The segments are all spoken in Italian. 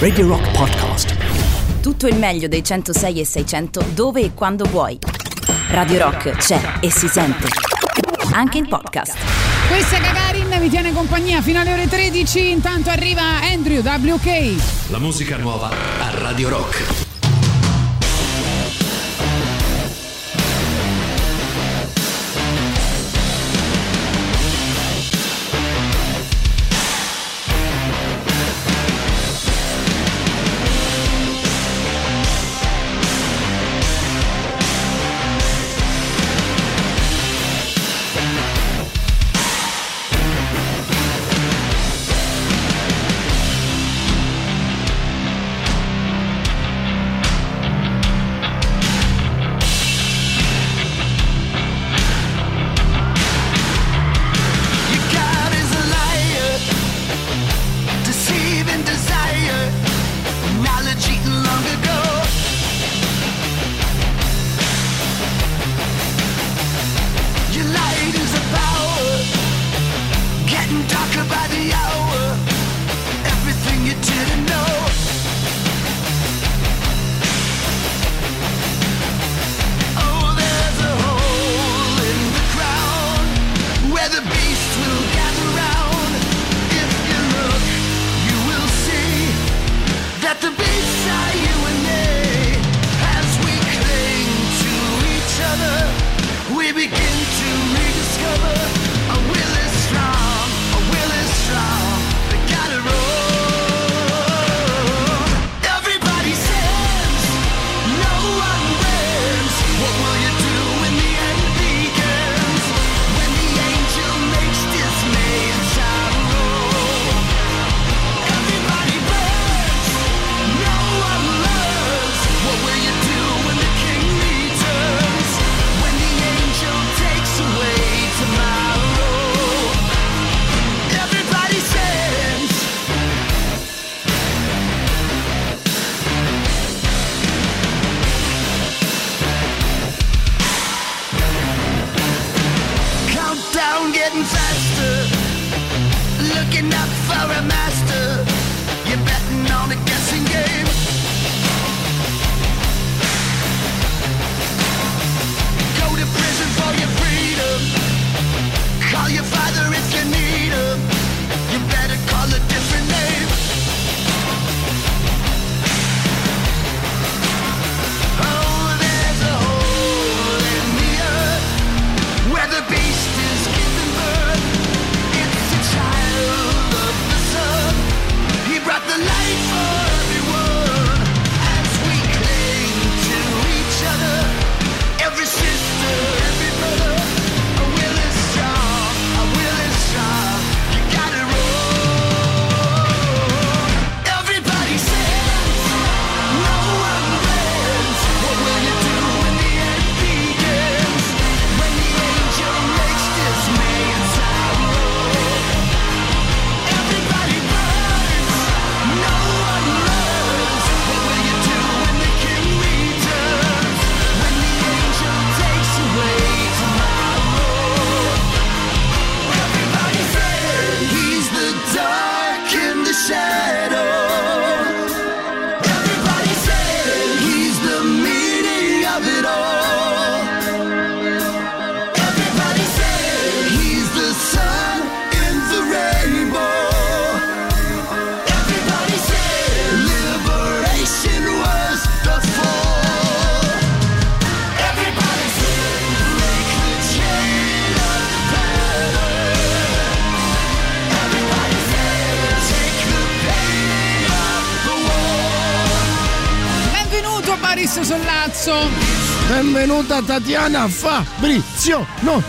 Radio Rock Podcast. Tutto il meglio dei 106 e 600 dove e quando vuoi. Radio Rock c'è e si sente. Anche in podcast. Questa è Gagarin, vi tiene compagnia fino alle ore 13. Intanto arriva Andrew WK. La musica nuova a Radio Rock. Benvenuta Tatiana Fabrizio non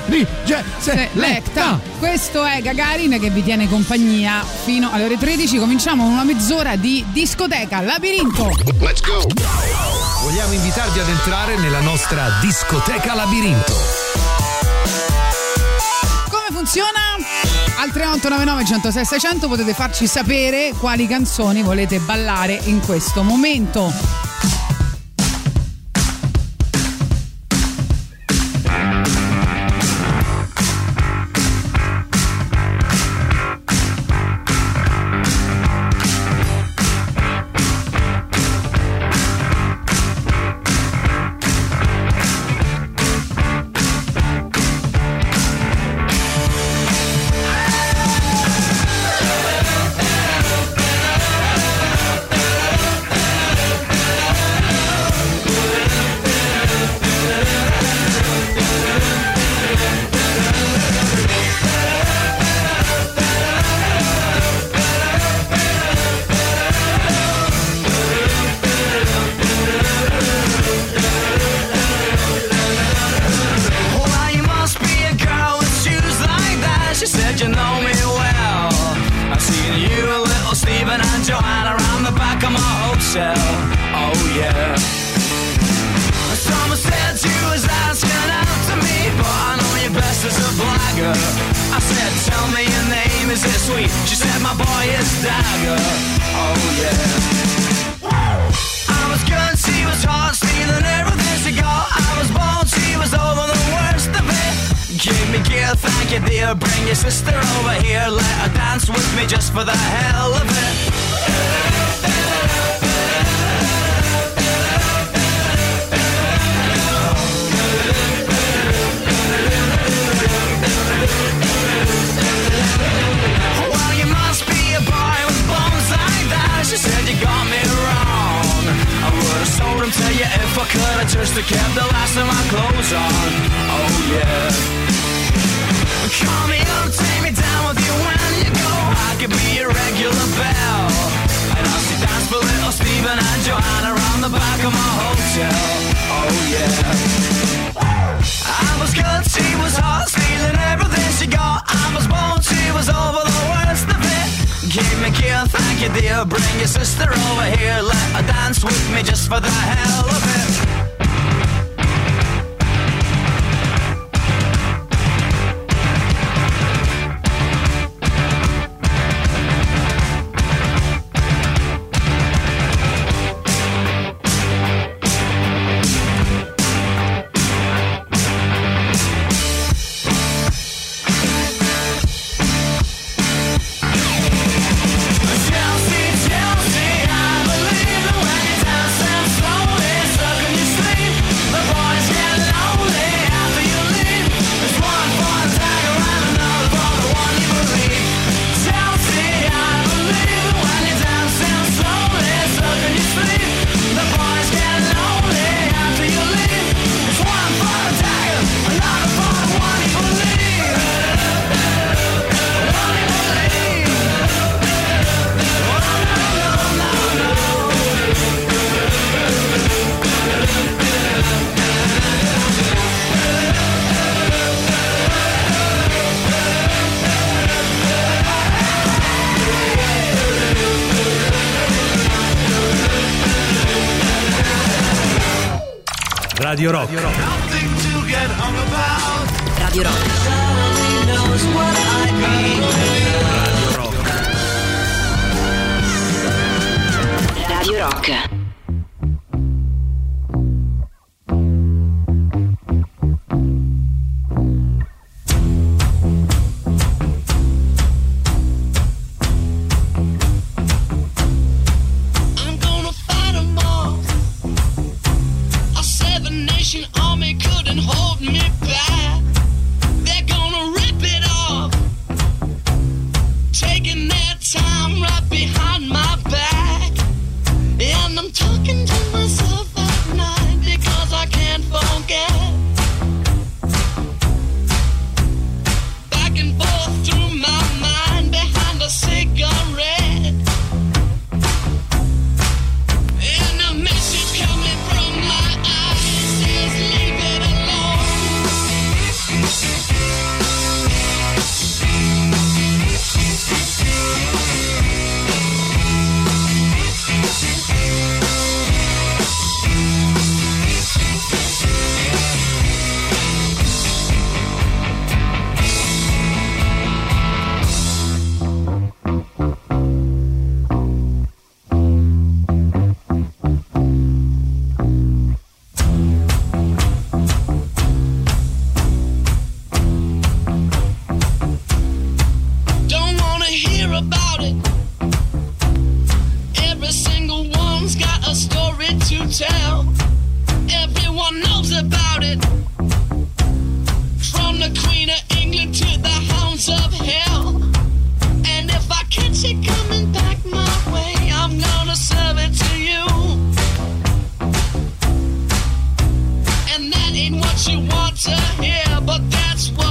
Selecta. Questo è Gagarin che vi tiene compagnia fino alle ore 13. Cominciamo una mezz'ora di discoteca Labirinto. Let's go. Vogliamo invitarvi ad entrare nella nostra discoteca Labirinto. Come funziona? Al 3899 106 600 potete farci sapere quali canzoni volete ballare in questo momento. Radio Rock. Radio Rock. what you want to hear, but that's what.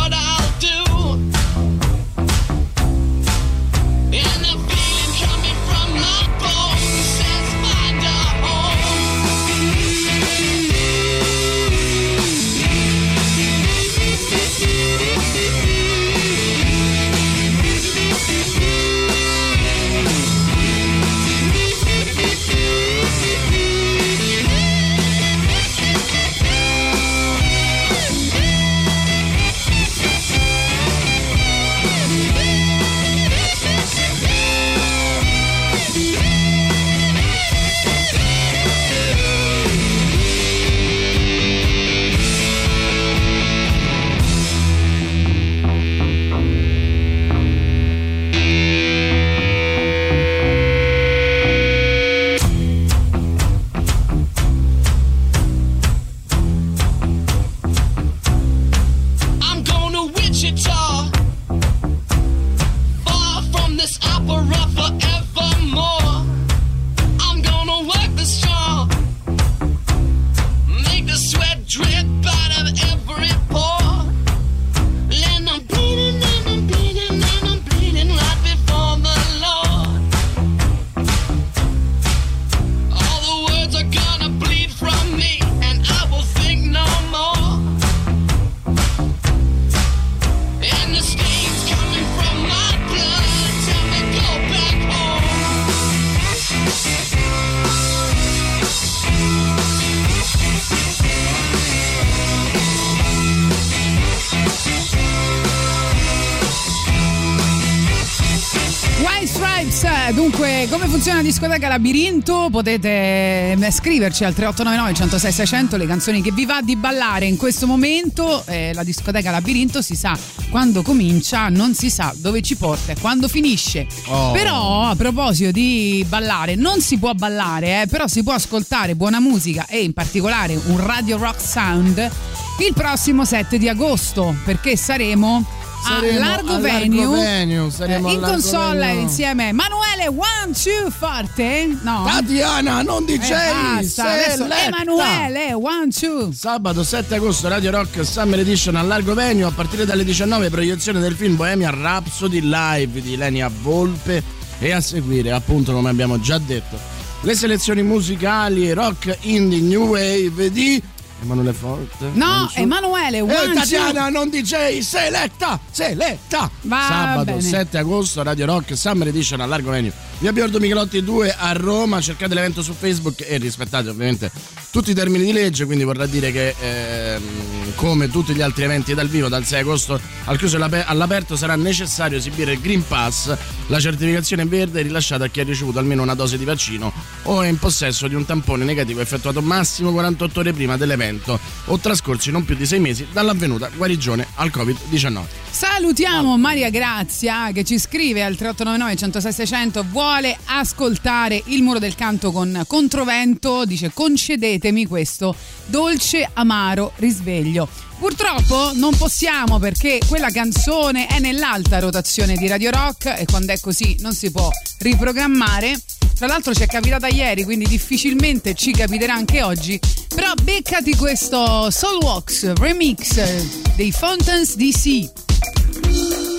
Discoteca Labirinto? Potete eh, scriverci al 3899 106 600 le canzoni che vi va di ballare in questo momento. Eh, la Discoteca Labirinto si sa quando comincia, non si sa dove ci porta e quando finisce. Oh. Però, a proposito di ballare, non si può ballare, eh, però si può ascoltare buona musica e in particolare un Radio Rock Sound il prossimo 7 di agosto, perché saremo Saremo a Largo al Venue, Largo Venue, saremo eh, in Largo console Venue. insieme Manuele One Two Forte no Tatiana, non Eh, DJ, basta, adesso seletta. Emanuele One Two Sabato 7 agosto Radio Rock Summer Edition al Largo Venue a partire dalle 19 proiezione del film Bohemian Rhapsody live di Lenia Volpe e a seguire appunto come abbiamo già detto le selezioni musicali rock indie new wave di Emanuele Forte no so. Emanuele One Eh, Tatiana, non DJ, seletta, seletta. Va Sabato bene. 7 agosto, Radio Rock, Summer Edition al Largo Venue. Via Biordo Michelotti 2 a Roma. Cercate l'evento su Facebook e rispettate ovviamente tutti i termini di legge. Quindi vorrà dire che, ehm, come tutti gli altri eventi dal vivo, dal 6 agosto al chiuso all'ape- all'aperto, sarà necessario esibire il Green Pass, la certificazione verde rilasciata a chi ha ricevuto almeno una dose di vaccino o è in possesso di un tampone negativo effettuato massimo 48 ore prima dell'evento o trascorsi non più di 6 mesi dall'avvenuta guarigione al Covid-19. Salutiamo Maria Grazia che ci scrive al 3899 106 600 vuole ascoltare il muro del canto con controvento dice concedetemi questo dolce amaro risveglio Purtroppo non possiamo perché quella canzone è nell'alta rotazione di Radio Rock e quando è così non si può riprogrammare. Tra l'altro ci è capitata ieri, quindi difficilmente ci capiterà anche oggi. Però beccati questo Soulwax remix dei Fountains DC.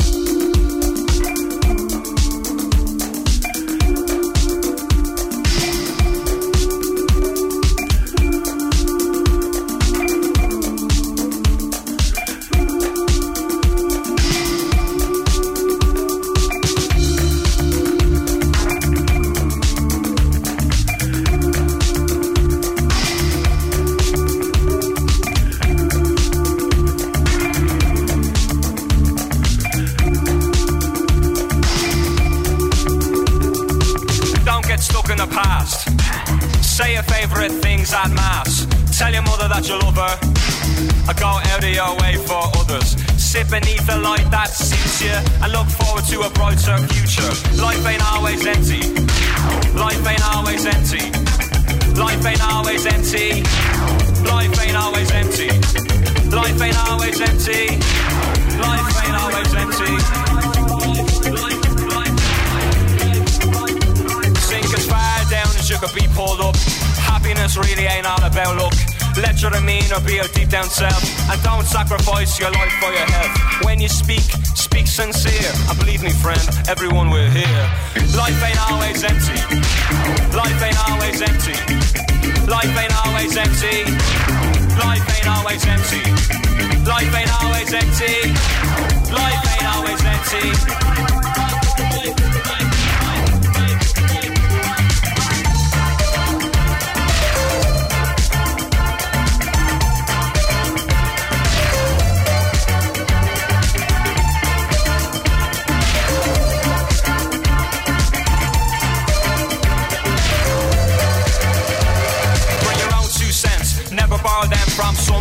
Suits you and look forward to a brighter future. Life ain't always empty. Life ain't always empty. Life ain't always empty. Life ain't always empty. Life ain't always empty. Life ain't always empty. Sink as far down as you could be pulled up. Happiness really ain't all about luck. Let your demeanor be your deep down self. And don't sacrifice your life for your health. When you speak, speak sincere. And believe me, friend, everyone will hear. Life ain't always empty. Life ain't always empty. Life ain't always empty. Life ain't always empty. Life ain't always empty. Life ain't always empty.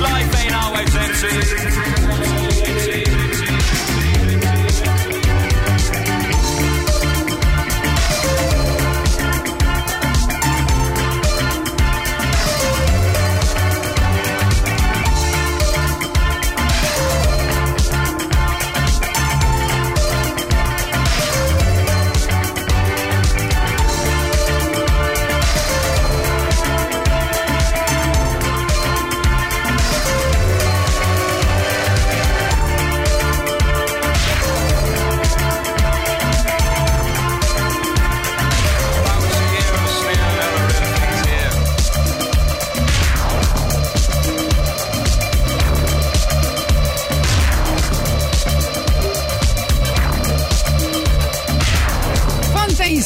Life ain't always empty.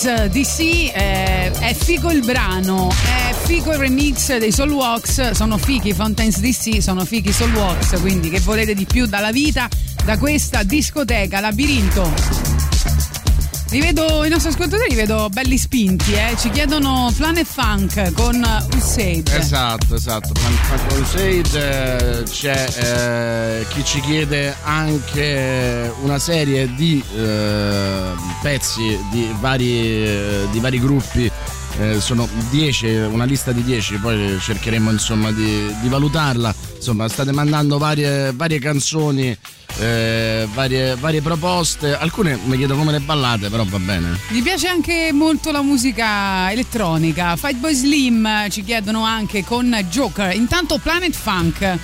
Fountains DC, eh, è figo il brano, è figo il remix dei Soul Walks, sono fichi i Fountains DC, sono fichi Soul Walks, quindi che volete di più dalla vita, da questa discoteca, labirinto. Vi vedo, i nostri ascoltatori li vedo belli spinti, eh? ci chiedono Planet Funk con Usaid. Esatto, esatto. Planet Funk Crusade, eh, c'è eh, chi ci chiede anche una serie di eh, pezzi di vari, eh, di vari gruppi. Eh, sono 10, una lista di 10, poi cercheremo insomma di, di valutarla. Insomma, state mandando varie, varie canzoni, eh, varie, varie proposte. Alcune mi chiedo come le ballate, però va bene. Mi piace anche molto la musica elettronica. Fight Boy Slim ci chiedono anche con Joker. Intanto Planet Funk.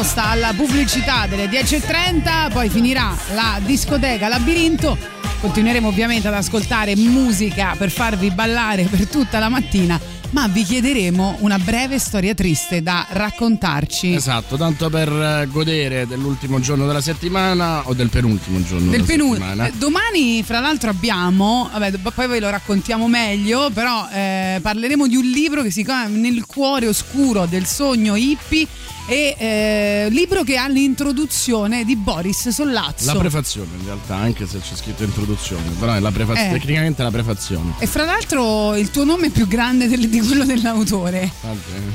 Vostra proposta alla pubblicità delle 10.30, poi finirà la discoteca Labirinto. Continueremo ovviamente ad ascoltare musica per farvi ballare per tutta la mattina, ma vi chiederemo una breve storia triste da raccontarci. Esatto, tanto per eh, godere dell'ultimo giorno della settimana o del penultimo giorno Del della penul- settimana. eh, domani, fra l'altro, abbiamo, vabbè, poi ve lo raccontiamo meglio, però eh, parleremo di un libro che si chiama Nel cuore oscuro del sogno hippie e eh, libro che ha l'introduzione di Boris Sollazzo. La prefazione in realtà, anche se c'è scritto introduzione, però è la prefazione, Eh. tecnicamente è la prefazione. e fra l'altro il tuo nome è più grande del- di quello dell'autore. Va bene.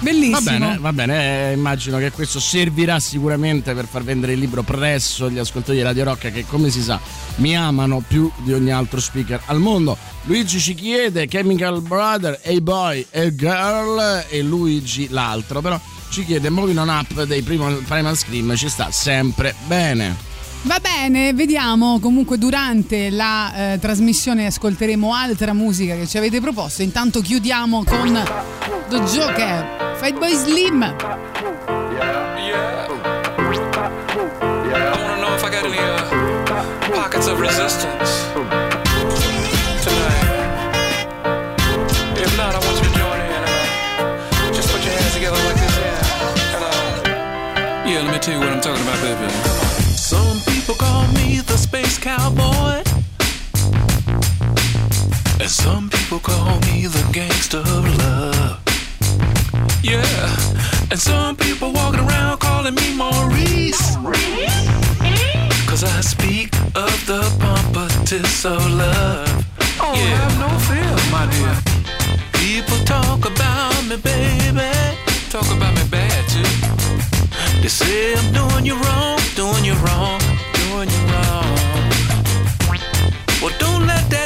Bellissimo. Va bene, va bene, eh, immagino che questo servirà sicuramente per far vendere il libro presso gli ascoltatori di Radio Rock che come si sa mi amano più di ogni altro speaker al mondo. Luigi ci chiede Chemical Brother, Hey Boy, Hey Girl e Luigi l'altro, però ci chiede Moving On Up dei Primal, Primal Scream, ci sta sempre bene. Va bene, vediamo. Comunque durante la eh, trasmissione ascolteremo altra musica che ci avete proposto. Intanto chiudiamo con The Joker, Fight Boy Slim. Yeah. I wanna know if I got any uh, pockets of resistance tell you what I'm talking about, baby. Some people call me the space cowboy. And some people call me the gangster of love. Yeah, and some people walking around calling me Maurice. Cause I speak of the pompatus of love. Oh, yeah. have no fear, my dear. People talk about me, baby. Talk about me bad too. They say I'm doing you wrong, doing you wrong, doing you wrong. Well, don't let that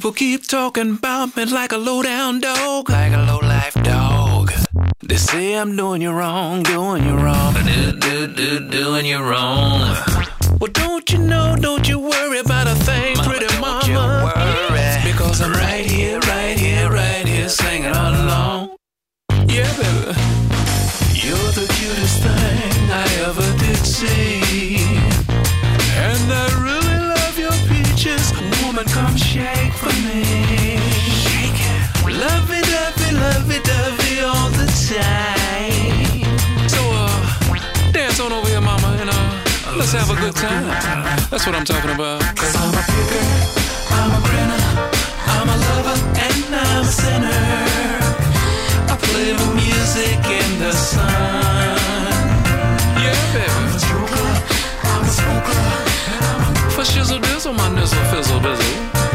People keep talking about me like a low down dog, like a low life dog. They say I'm doing you wrong, doing you wrong, do, do, do, doing you wrong. Well, don't you know, don't you worry about a thing, pretty mama. You worry. It's Because I'm right here, right here, right here, singing all along. Yeah, baby. You're the cutest thing I ever did see. Good time. That's what I'm talking about. Cause I'm a picker, I'm a grinner, I'm a lover, and I'm a sinner. I play my music in the sun. Yeah, baby. I'm a joker, I'm a smoker. For shizzle dizzle, my nizzle fizzle dizzle.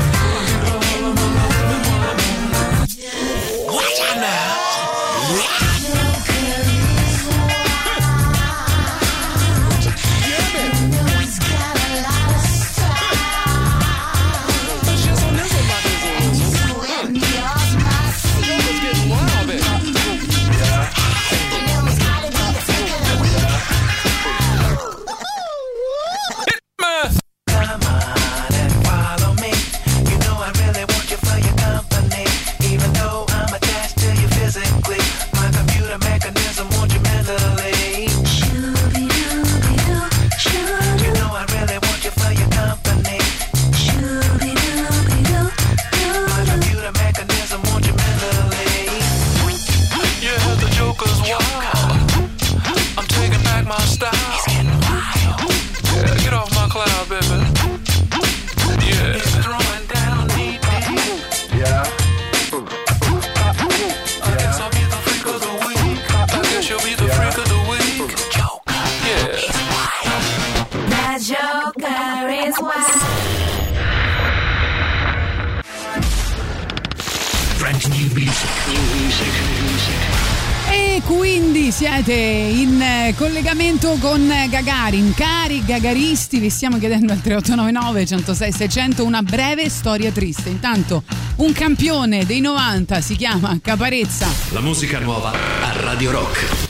Siete in collegamento con Gagarin. Cari gagaristi, vi stiamo chiedendo al 3899 106 600 una breve storia triste. Intanto, un campione dei 90 si chiama Caparezza. La musica nuova a Radio Rock.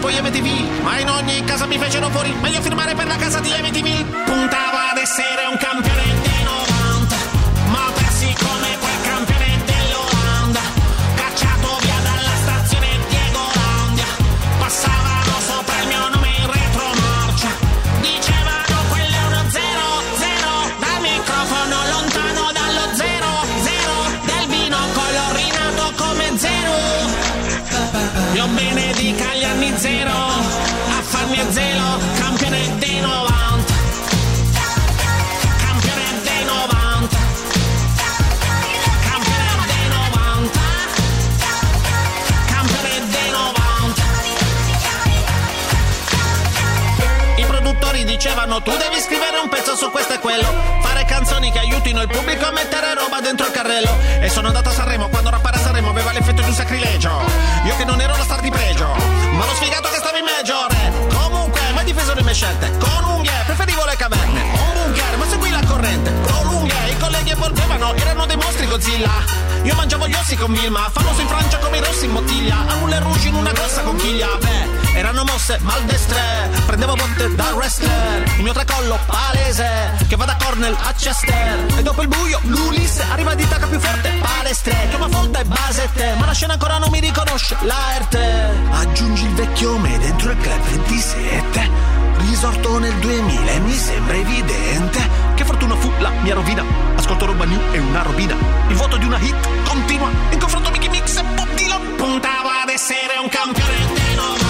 Poi MTV, ma in ogni casa mi fecero fuori, meglio firmare per la casa di MTV. Puntava 0 a farmi a zero, campione dei 90. Campione dei 90. Campione dei 90. Campione dei 90. I produttori dicevano tu devi scrivere un pezzo su questo e quello, fare canzoni che aiutino il pubblico a mettere roba dentro il carrello. E sono andato a Sanremo quando rappare a Sanremo aveva l'effetto di un sacrilegio. Io che non ero la star di pregio eh. Comunque mai difeso le mie scelte. Con unghie preferivo le caverne. Un bunker ma seguì la corrente. Con unghie i colleghi evolvevano Erano dei mostri Godzilla io mangiavo gli ossi con Vilma, famoso in Francia come i rossi in bottiglia, a Moulin Rouge in una grossa conchiglia. Beh, erano mosse maldestre, prendevo botte da wrestler, il mio tracollo palese, che va da Cornell a Chester. E dopo il buio, l'Ulisse arriva di tacca più forte, palestre, chiama folta e basette, ma la scena ancora non mi riconosce, l'arte. Aggiungi il vecchio me dentro il club 27. Risorto nel 2000 e mi sembra evidente che fortuna fu la mia rovina. Ascolto roba new e una robina. Il voto di una hit continua in confronto Mickey Mix e Bob Dylan. Puntava ad essere un campione dei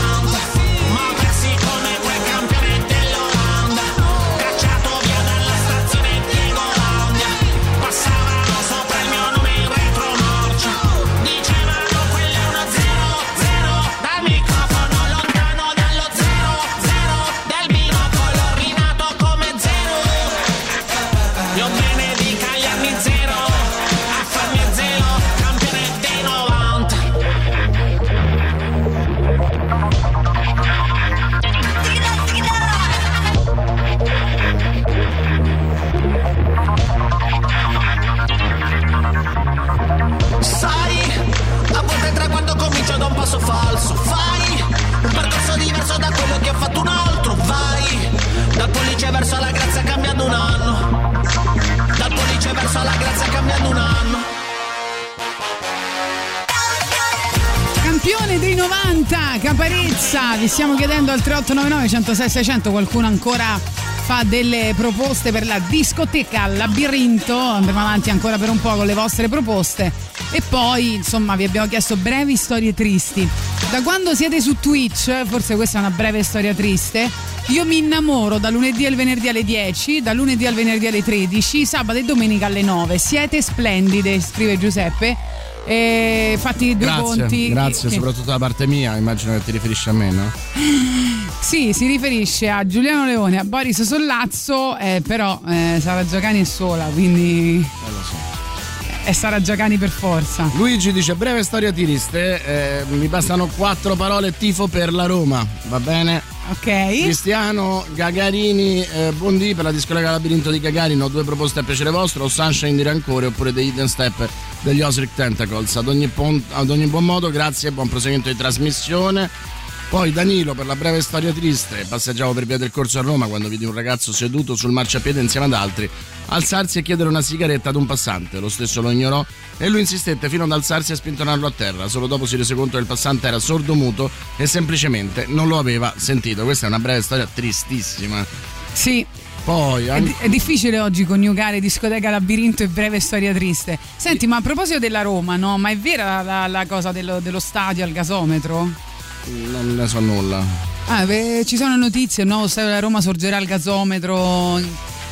90, Caparezza. Vi stiamo chiedendo al 3899 106 600 qualcuno ancora fa delle proposte per la discoteca Labirinto. Andremo avanti ancora per un po' con le vostre proposte. E poi, insomma, vi abbiamo chiesto brevi storie tristi. Da quando siete su Twitch, forse questa è una breve storia triste. Io mi innamoro da lunedì al venerdì alle 10, da lunedì al venerdì alle 13, sabato e domenica alle 9. Siete splendide, scrive Giuseppe. E fatti due Grazie, conti. grazie che- soprattutto da parte mia, immagino che ti riferisci a me, no? Sì, si riferisce a Giuliano Leone, a Boris Sollazzo, eh, però eh, Sara Giacani è sola, quindi Eh, lo so. è Sara Giacani per forza. Luigi dice breve storia tiriste, eh, mi bastano quattro parole tifo per la Roma, va bene? Ok. Cristiano Gagarini, eh, buondì per la discoteca Labirinto di Gagarin, ho due proposte a piacere vostro, o Sunshine di Rancore oppure The Hidden Step degli Osric Tentacles. Ad ogni, pon- ad ogni buon modo, grazie e buon proseguimento di trasmissione. Poi Danilo per la breve storia triste, passeggiavo per via del corso a Roma quando vidi un ragazzo seduto sul marciapiede insieme ad altri, alzarsi e chiedere una sigaretta ad un passante, lo stesso lo ignorò e lui insistette fino ad alzarsi e spintonarlo a terra, solo dopo si rese conto che il passante era sordomuto e semplicemente non lo aveva sentito. Questa è una breve storia tristissima. Sì. Poi È, anche... è difficile oggi coniugare discoteca labirinto e breve storia triste. Senti, ma a proposito della Roma, no? Ma è vera la, la cosa dello, dello stadio al gasometro? Non ne so nulla. Ah, beh, ci sono notizie, il nuovo stadio della Roma sorgerà al gasometro.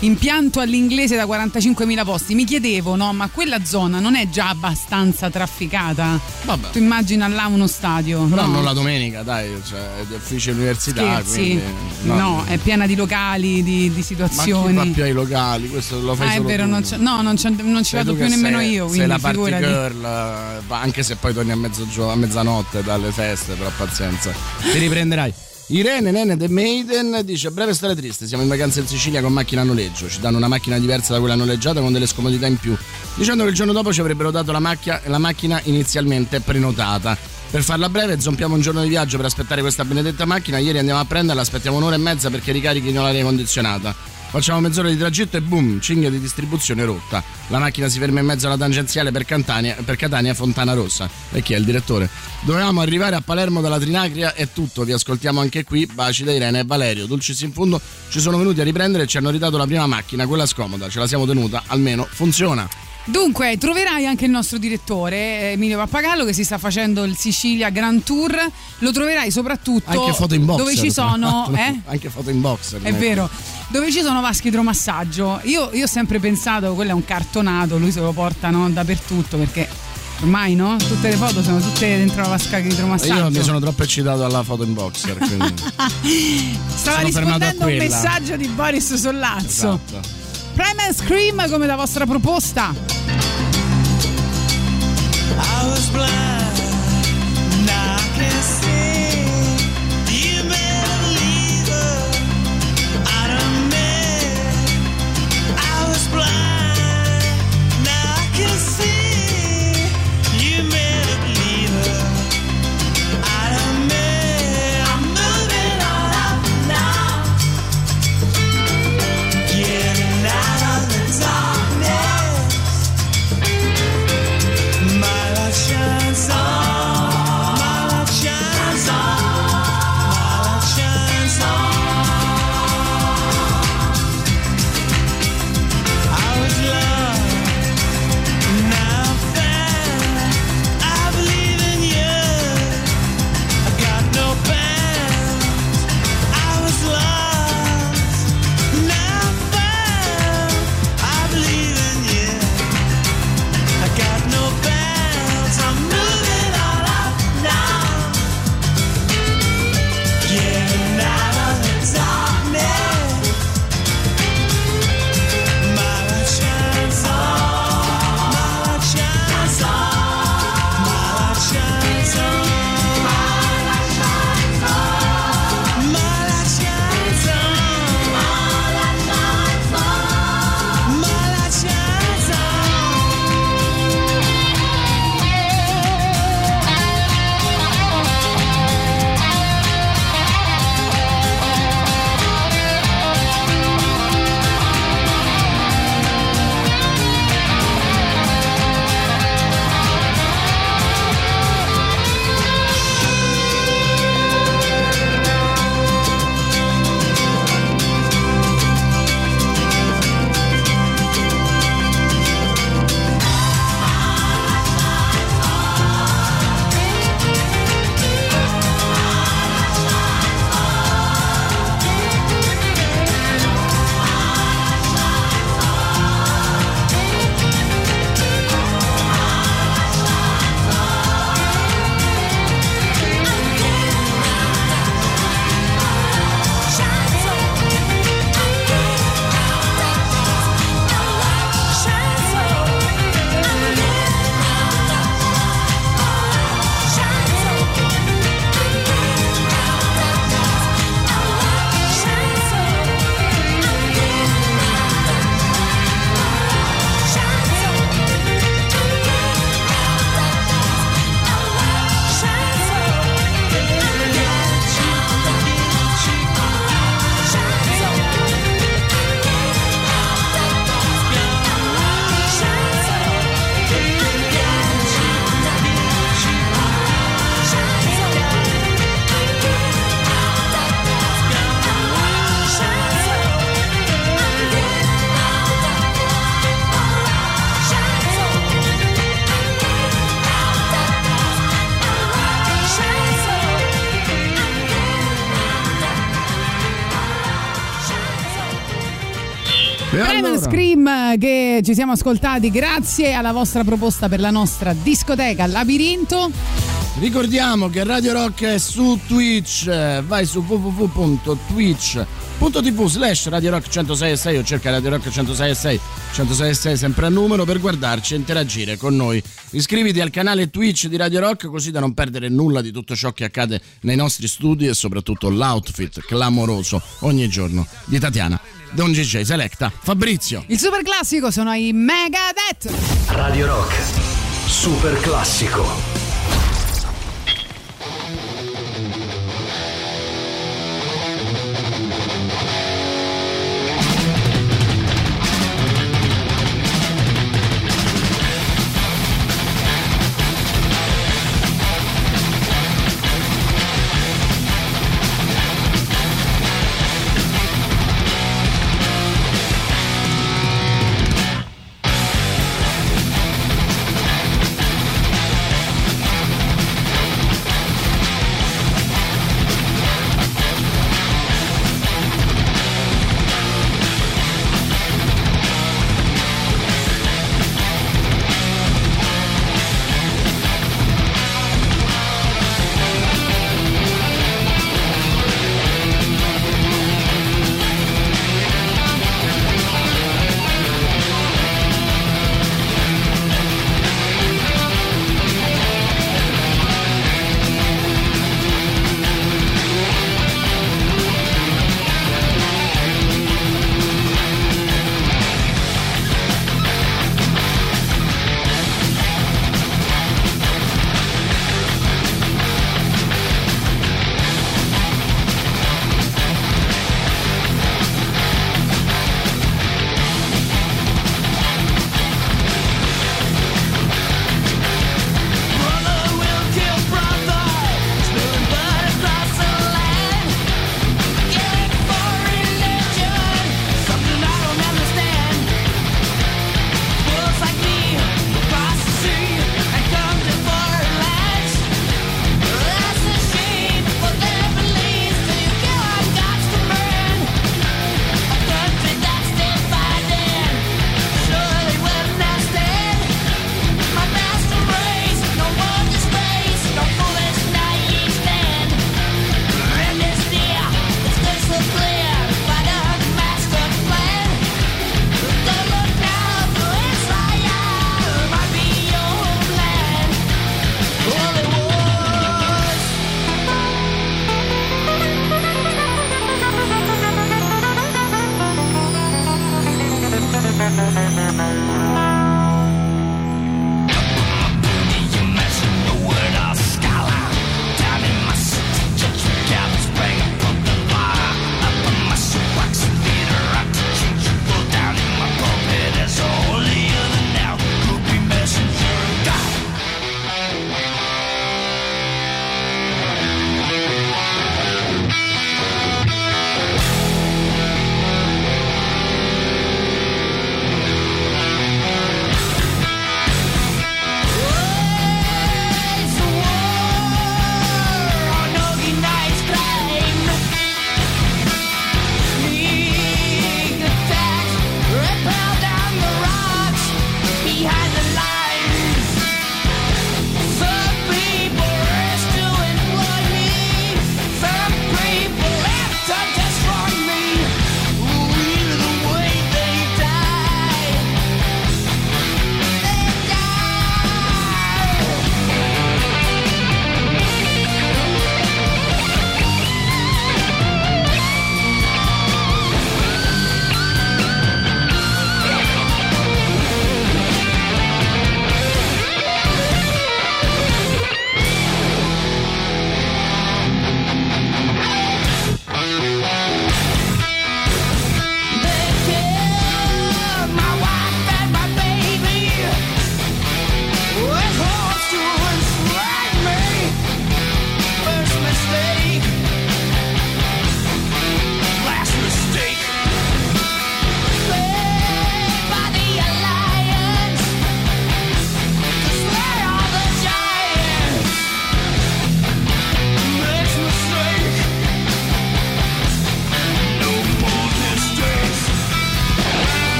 Impianto all'inglese da 45.000 posti. Mi chiedevo, no, ma quella zona non è già abbastanza trafficata? Vabbè. Tu immagina là uno stadio? Però no? non la domenica, dai, cioè, è di uffici università, quindi... No. è piena di locali, di, di Ma chi situazioni. va più ai locali? Questo lo fai Ah, è solo vero, tu. non, c'è- no, non, c'è- non ci Sei vado più nemmeno sei- io, sei quindi la party figurati. girl, eh, anche se poi torni a, mezzogio- a mezzanotte dalle feste, però pazienza. Ti riprenderai. Irene Nene The Maiden dice breve storia triste, siamo in vacanza in Sicilia con macchina a noleggio, ci danno una macchina diversa da quella noleggiata con delle scomodità in più, dicendo che il giorno dopo ci avrebbero dato la, macchia- la macchina inizialmente prenotata. Per farla breve, zompiamo un giorno di viaggio per aspettare questa benedetta macchina, ieri andiamo a prenderla, aspettiamo un'ora e mezza perché ricarichino l'aria condizionata. Facciamo mezz'ora di tragitto e boom, cinghia di distribuzione rotta. La macchina si ferma in mezzo alla tangenziale per, Catania, per Catania Fontana Rossa. E chi è il direttore? Dovevamo arrivare a Palermo dalla Trinacria è tutto. Vi ascoltiamo anche qui. Baci da Irene e Valerio. Dulcis in fondo ci sono venuti a riprendere e ci hanno ridato la prima macchina, quella scomoda. Ce la siamo tenuta, almeno funziona. Dunque, troverai anche il nostro direttore eh, Emilio Pappagallo che si sta facendo il Sicilia Grand Tour. Lo troverai soprattutto Anche foto in boxer. dove ci sono, eh? Anche foto in boxer. È vero, dove ci sono vasche idromassaggio. Io, io ho sempre pensato quello è un cartonato, lui se lo portano dappertutto perché ormai no? Tutte le foto sono tutte dentro la vasca idromassaggio. Io mi sono troppo eccitato alla foto in boxer. Stava rispondendo a un messaggio di Boris Sollazzo. esatto. Prime and Scream come la vostra proposta. I was blind, ci siamo ascoltati grazie alla vostra proposta per la nostra discoteca Labirinto. Ricordiamo che Radio Rock è su Twitch, vai su www.twitch.tv slash Radio Rock 106.6 o cerca Radio Rock 106.6 106.6 sempre a numero per guardarci e interagire con noi. Iscriviti al canale Twitch di Radio Rock così da non perdere nulla di tutto ciò che accade nei nostri studi e soprattutto l'outfit clamoroso ogni giorno di Tatiana, Don DJ Selecta, Fabrizio. Il super classico sono i Megadeth. Radio Rock, super classico.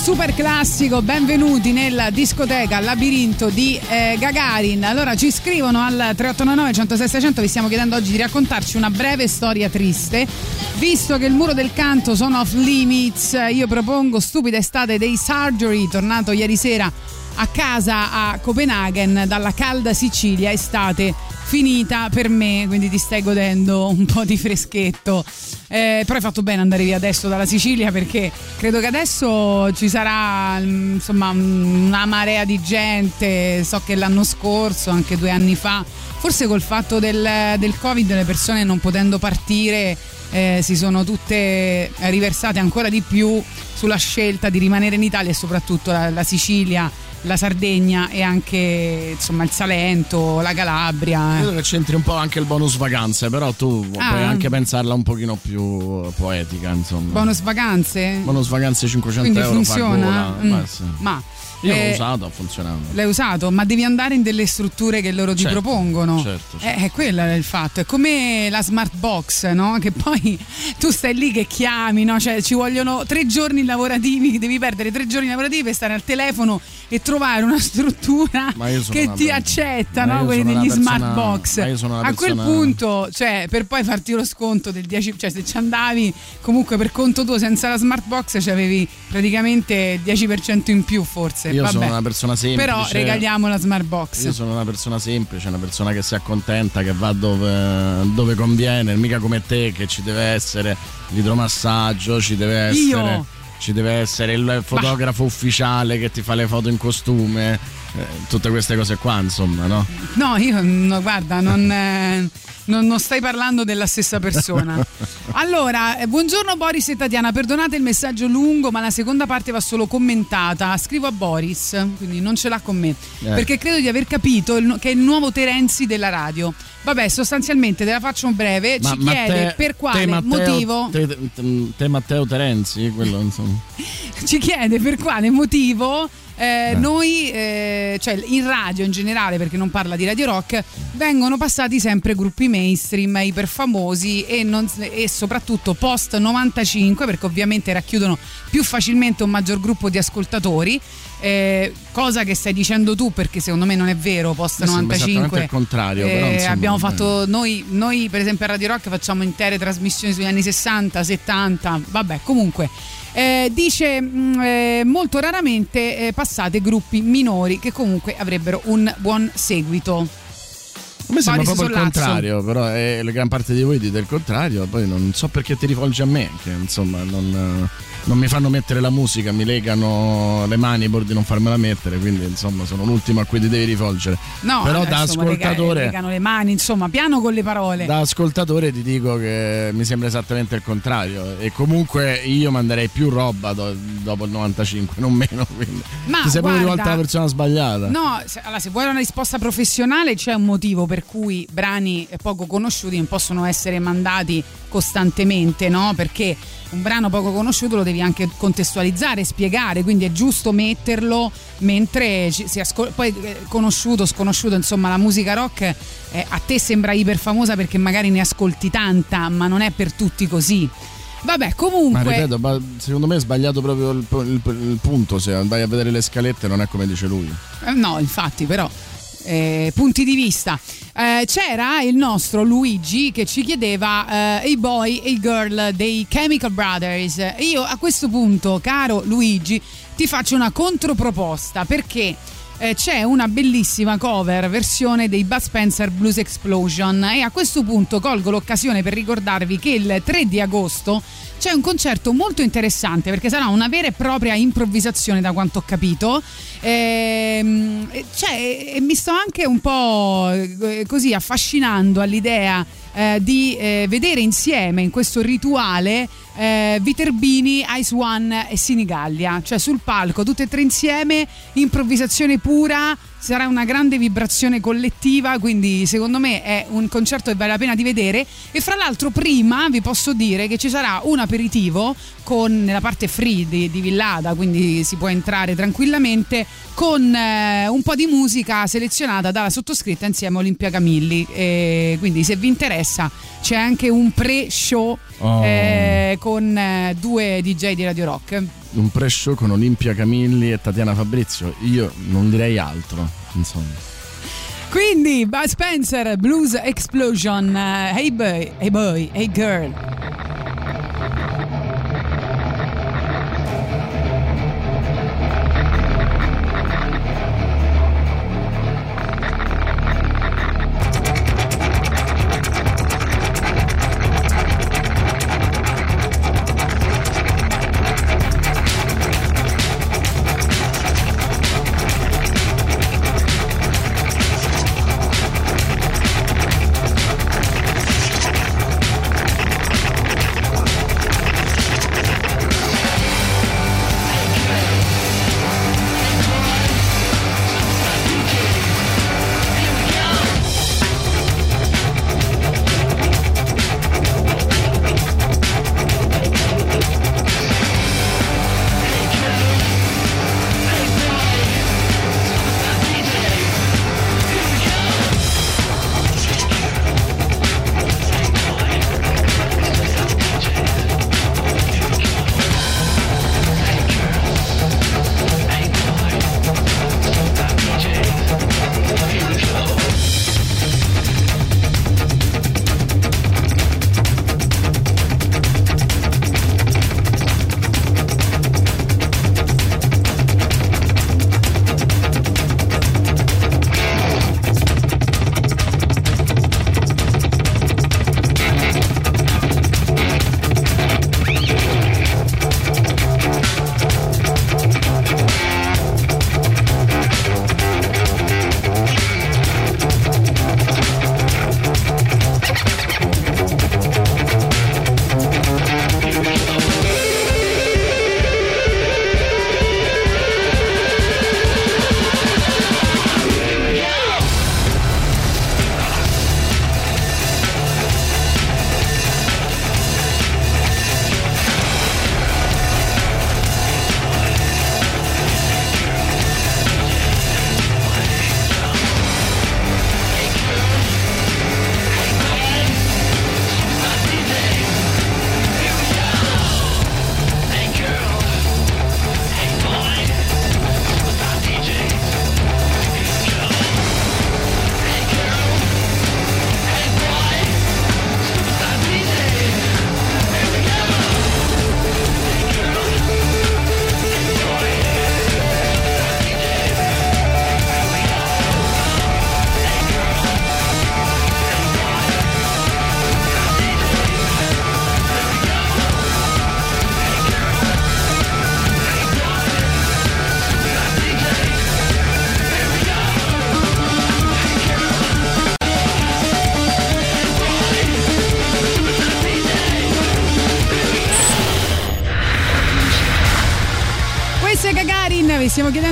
Super classico, benvenuti nella discoteca Labirinto di eh, Gagarin. Allora ci scrivono al 3899 106 600, vi stiamo chiedendo oggi di raccontarci una breve storia triste. Visto che il muro del canto sono off limits, io propongo Stupida estate dei Surgery, tornato ieri sera a casa a Copenaghen dalla calda Sicilia, estate finita per me, quindi ti stai godendo un po' di freschetto. Eh, però hai fatto bene andare via adesso dalla Sicilia perché credo che adesso ci sarà mm, insomma una marea di gente. So che l'anno scorso, anche due anni fa, forse col fatto del, del Covid, le persone non potendo partire eh, si sono tutte riversate ancora di più sulla scelta di rimanere in Italia e soprattutto la, la Sicilia la Sardegna e anche insomma il Salento, la Calabria. Credo che c'entri un po' anche il bonus vacanze, però tu Ah. puoi anche pensarla un pochino più poetica, insomma. Bonus vacanze? Bonus vacanze 500 Quindi euro funziona? Mm. Ma sì. Ma Io l'ho eh, usato, ha funzionato. L'hai usato, ma devi andare in delle strutture che loro ti Certo, propongono. certo, Eh, È quello è il fatto. È come la smart box, no? Che poi tu stai lì che chiami, no? Cioè ci vogliono tre giorni lavorativi, devi perdere tre giorni lavorativi per stare al telefono e trovare una struttura che una ti persona- accetta, ma no? Quelli degli persona- smart box. A quel punto, cioè, per poi farti lo sconto del 10%, cioè se ci andavi comunque per conto tuo senza la smart box c'avevi praticamente il 10% in più forse. Io Vabbè. sono una persona semplice. Però regaliamo la smart box. Io sono una persona semplice, una persona che si accontenta, che va dove, dove conviene, mica come te che ci deve essere l'idromassaggio, ci deve essere. Io? Ci deve essere il fotografo ufficiale che ti fa le foto in costume, eh, tutte queste cose qua, insomma, no? No, io no, guarda, non, eh, non- non stai parlando della stessa persona. Allora, eh, buongiorno Boris e Tatiana, perdonate il messaggio lungo, ma la seconda parte va solo commentata. Scrivo a Boris, quindi non ce l'ha con me, Eh. perché credo di aver capito il che è il nuovo Terenzi della radio. Vabbè, sostanzialmente te la faccio breve, ci chiede te- per quale te, Matteo- motivo Te, te- te, Matteo Terenzi, quello insomma. ci chiede per quale motivo eh, noi, eh, cioè in radio in generale, perché non parla di Radio Rock, vengono passati sempre gruppi mainstream, iperfamosi e, non- e soprattutto post 95, perché ovviamente racchiudono più facilmente un maggior gruppo di ascoltatori. eh, cosa che stai dicendo tu perché secondo me non è vero post Mi sembra 95 esattamente il contrario, però, Eh, insomma, abbiamo va fatto noi, noi per esempio a Radio Rock facciamo intere trasmissioni sugli anni 60 70 vabbè comunque eh, dice mh, eh, molto raramente eh, passate gruppi minori che comunque avrebbero un buon seguito A me sembra proprio il contrario, però è, la gran parte di voi dite il contrario, poi non so perché ti rivolgi a me, che insomma non, eh, non mi fanno mettere la musica, mi legano le mani pur di non farmela mettere, quindi insomma sono l'ultimo a cui ti devi rivolgere. no però da insomma, ascoltatore... legano le mani insomma piano con le parole Da ascoltatore ti dico che mi sembra esattamente il contrario e comunque io manderei più roba do- dopo il 95, non meno, quindi Ma ti sei proprio guarda- rivolta alla persona sbagliata. No, se, allora, se vuoi una risposta professionale c'è un motivo per cui brani poco conosciuti non possono essere mandati costantemente, no? Perché un brano poco conosciuto lo devi anche contestualizzare, spiegare, quindi è giusto metterlo mentre si ascolta. Poi eh, conosciuto, sconosciuto, insomma, la musica rock eh, a te sembra iper famosa perché magari ne ascolti tanta, ma non è per tutti così. Vabbè, Ma comunque. ripeto, ma secondo me è sbagliato proprio il, il- il punto, se vai a vedere le scalette non è come dice lui. Eh, No, infatti, però. Eh, punti di vista. Eh, c'era il nostro Luigi che ci chiedeva eh, i boy e i girl dei Chemical Brothers. Io a questo punto, caro Luigi, ti faccio una controproposta perché eh, c'è una bellissima cover versione dei Bud Spencer Blues Explosion. E a questo punto colgo l'occasione per ricordarvi che il 3 di agosto c'è un concerto molto interessante perché sarà una vera e propria improvvisazione da quanto ho capito. Ehm, e cioè, e mi sto anche un po' eh, così affascinando all'idea eh, di eh, vedere insieme in questo rituale eh, Viterbini, Ice One e Sinigallia, cioè sul palco tutte e tre insieme, improvvisazione pura, sarà una grande vibrazione collettiva, quindi secondo me è un concerto che vale la pena di vedere e fra l'altro prima vi posso dire che ci sarà un aperitivo con nella parte free di, di Villada, quindi si può entrare tranquillamente con eh, un po' di musica selezionata dalla sottoscritta insieme a Olimpia Camilli. E quindi se vi interessa c'è anche un pre-show Oh. eh, con eh, due DJ di Radio Rock un pre-show con Olimpia Camilli e Tatiana Fabrizio, io non direi altro, insomma. Quindi, Bud Spencer, Blues Explosion, eh, Hey Boy, Hey Boy, Hey Girl.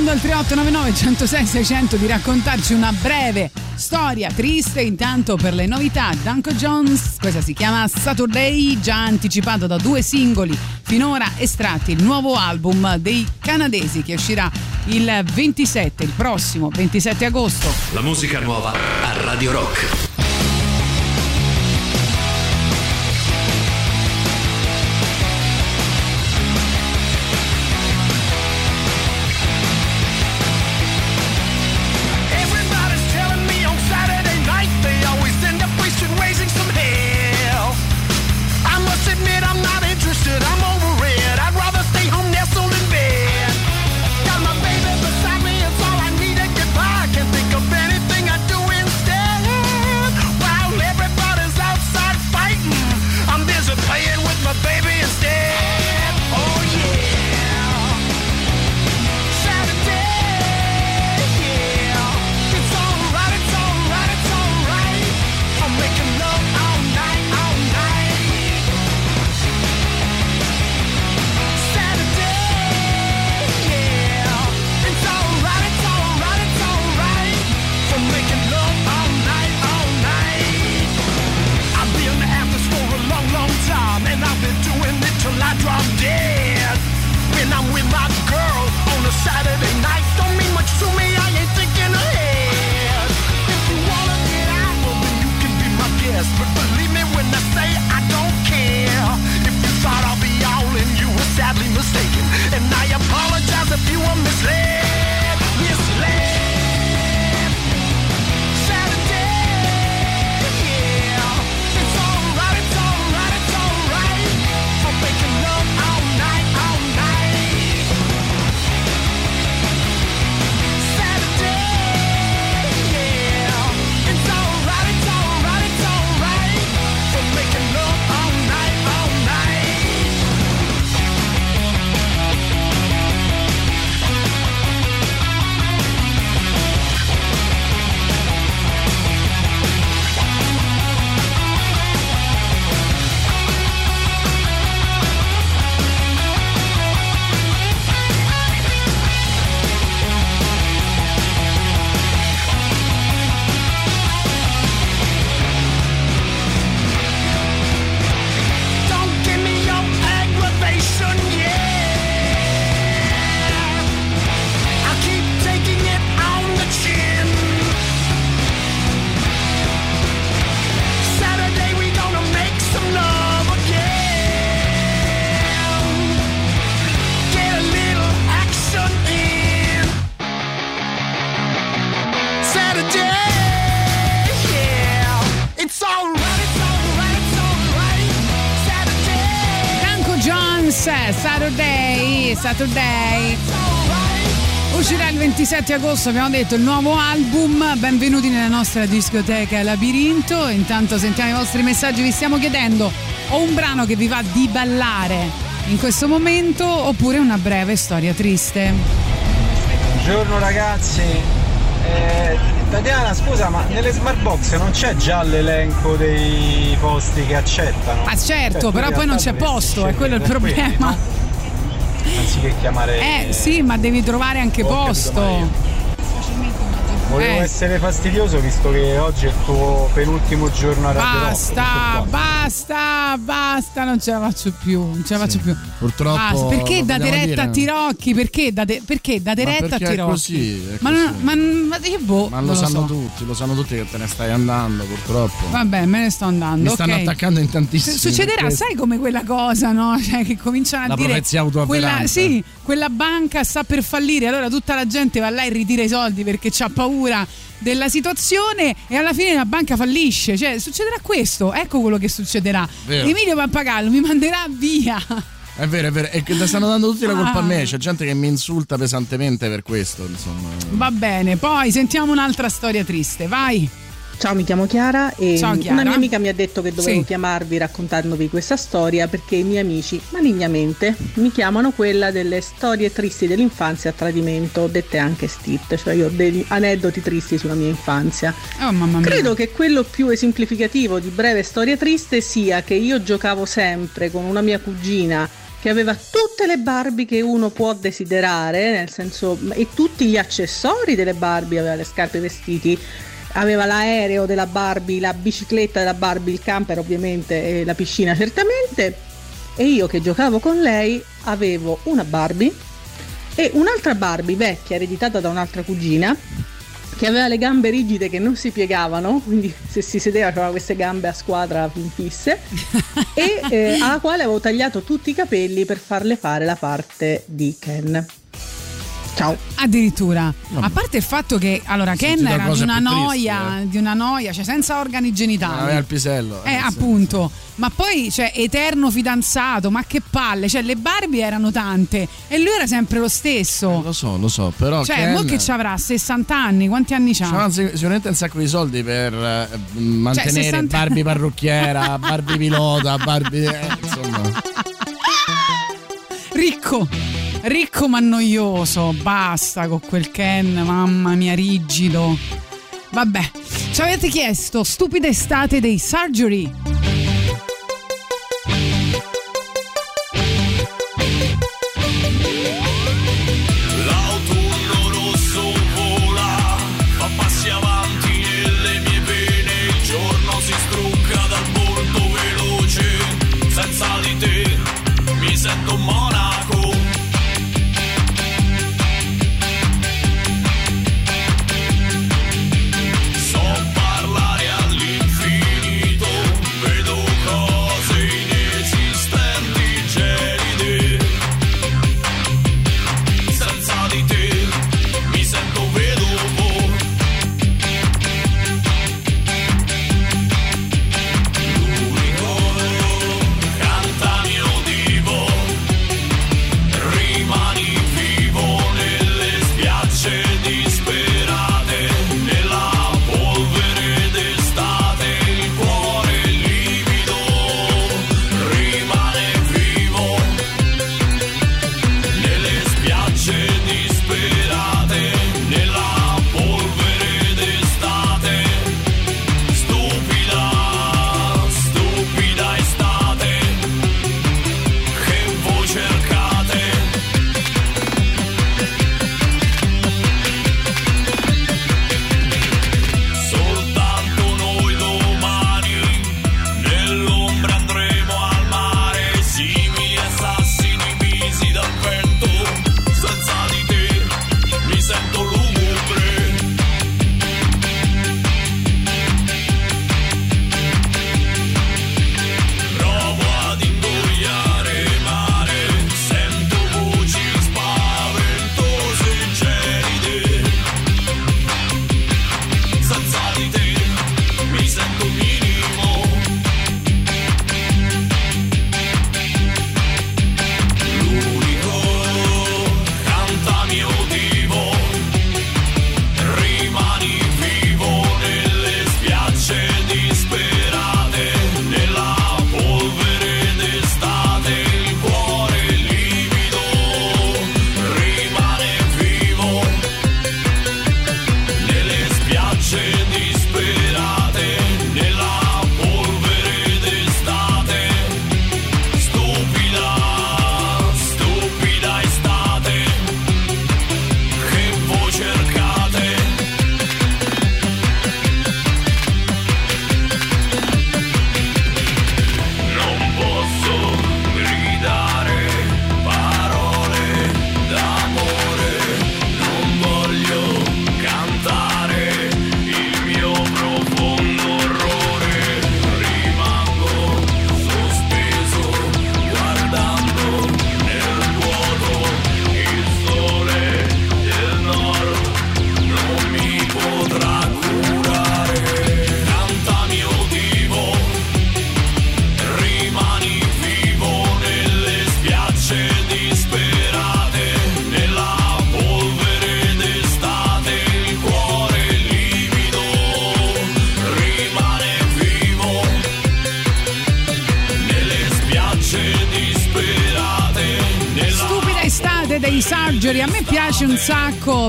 chiedendo al 3899 106 600 di raccontarci una breve storia triste intanto per le novità. Danko Jones questa si chiama Saturday già anticipato da due singoli finora estratti. Il nuovo album dei canadesi che uscirà il 27 il prossimo 27 agosto. La musica nuova a Radio Rock. 27 agosto, abbiamo detto, il nuovo album. Benvenuti nella nostra discoteca Labirinto. Intanto sentiamo i vostri messaggi, vi stiamo chiedendo o un brano che vi va di ballare in questo momento oppure una breve storia triste. Buongiorno ragazzi. Eh, Tatiana, scusa, ma nelle smart box non c'è già l'elenco dei posti che accettano? Ah certo, Cioè, però poi non c'è posto, è quello il problema. quelli, no? Anziché chiamare. Eh sì, ma devi trovare anche Ho posto. Volevo eh. essere fastidioso visto che oggi è il tuo penultimo giorno a Radio Rock, Basta, tutto qua. Basta, basta, non ce la faccio più, non ce la faccio più. Purtroppo. Basta, perché date retta a dire? Tirocchi? Perché date, perché date Ma retta a Tirocchi? così, è ma, così. non- ma, ma io boh, Ma lo lo sanno so. tutti, lo sanno tutti che te ne stai andando, purtroppo. Vabbè, me ne sto andando. Mi stanno ok. attaccando in tantissimi. Succederà, questo. sai come quella cosa, no? Cioè, che cominciano a La dire. quella, sì, quella banca sta per fallire, allora tutta la gente va là e ritira i soldi perché ha paura della situazione e alla fine la banca fallisce. Cioè, succederà questo, ecco quello che succederà. Vero. Emilio Pappagallo mi manderà via. È vero, è vero. E stanno dando tutti la colpa Ah. a me. C'è gente che mi insulta pesantemente per questo, insomma. Va bene, poi sentiamo un'altra storia triste, vai. Ciao, mi chiamo Chiara e Ciao, Chiara. una mia amica mi ha detto che dovevo Sì. chiamarvi raccontandovi questa storia perché i miei amici malignamente mi chiamano quella delle storie tristi dell'infanzia a tradimento, dette anche stit, cioè io ho degli aneddoti tristi sulla mia infanzia. Oh mamma mia. Credo che quello più esemplificativo di breve storia triste sia che io giocavo sempre con una mia cugina che aveva tutte le Barbie che uno può desiderare, nel senso, e tutti gli accessori delle Barbie, aveva le scarpe e i vestiti, aveva l'aereo della Barbie, la bicicletta della Barbie, il camper ovviamente e la piscina certamente. E io che giocavo con lei avevo una Barbie e un'altra Barbie vecchia ereditata da un'altra cugina che aveva le gambe rigide che non si piegavano, quindi se si sedeva aveva queste gambe a squadra fisse, e eh, alla quale avevo tagliato tutti i capelli per farle fare la parte di Ken. Ciao. Addirittura, a parte il fatto che allora Ken era di una più tristi, noia, di una noia, cioè senza organi genitali. Aveva il pisello. Eh, appunto, ma poi cioè eterno fidanzato, ma che palle, cioè le Barbie erano tante e lui era sempre lo stesso. Lo so, lo so, però. cioè, Ken- mo che ci avrà 60 anni, quanti anni c'ha? Sic- sicuramente un sacco di soldi per eh, mantenere 60 Barbie parrucchiera, Barbie pilota, Barbie. eh, insomma. Ricco, ricco ma noioso, basta con quel Ken, mamma mia, rigido. Vabbè, ci avete chiesto stupida estate dei Surgery.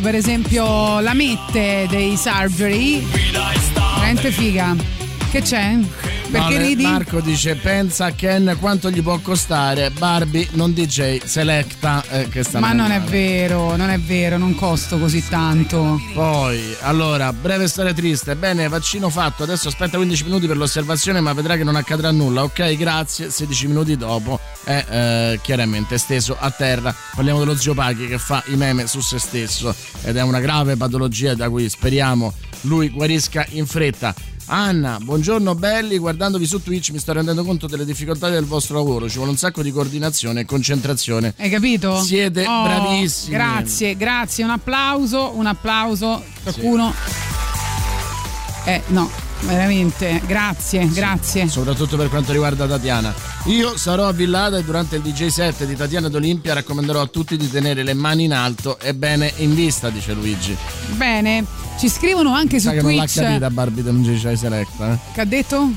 Per esempio, la Mette dei Surgery. Veramente figa. Che c'è? Perché No, ridi? Marco dice pensa a Ken quanto gli può costare Barbie non DJ selecta eh, che sta Ma non è vero, non è vero, non costo così tanto. Poi, allora, breve storia triste. Bene, vaccino fatto. Adesso aspetta 15 minuti per l'osservazione, ma vedrà che non accadrà nulla. Ok, grazie. 16 minuti dopo è eh, chiaramente steso a terra. Parliamo dello zio Paghi che fa i meme su se stesso ed è una grave patologia da cui speriamo lui guarisca in fretta. Anna, buongiorno belli, guardandovi su Twitch mi sto rendendo conto delle difficoltà del vostro lavoro, ci vuole un sacco di coordinazione e concentrazione. Hai capito? Siete Oh, bravissimi. Grazie, grazie. Un applauso, un applauso. Qualcuno. Eh, no, veramente. Grazie, grazie. soprattutto per quanto riguarda Tatiana. Io sarò a Villada e durante il DJ set di Tatiana d'Olimpia raccomanderò a tutti di tenere le mani in alto e bene in vista, dice Luigi. Bene, ci scrivono anche su Sa che non l'ha Twitch. capita Barbie del DJ Selecta, eh? Che ha detto?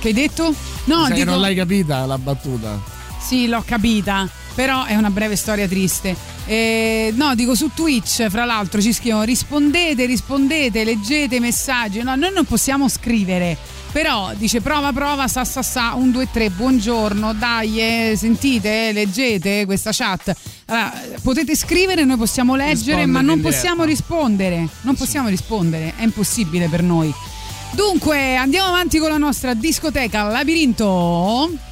Che hai detto? No, Sa che dico- non l'hai capita la battuta. Sì, l'ho capita, però è una breve storia triste. Eh, no, dico su Twitch, fra l'altro ci scrivono rispondete, rispondete, leggete i messaggi. No, noi non possiamo scrivere. Però dice prova, prova, sa, sa, sa, un, due, tre, buongiorno, dai, eh, sentite, eh, leggete questa chat. Allora, potete scrivere, noi possiamo leggere, Rispondervi ma non possiamo rispondere. Non possiamo rispondere, è impossibile per noi. Dunque, andiamo avanti con la nostra discoteca Labirinto.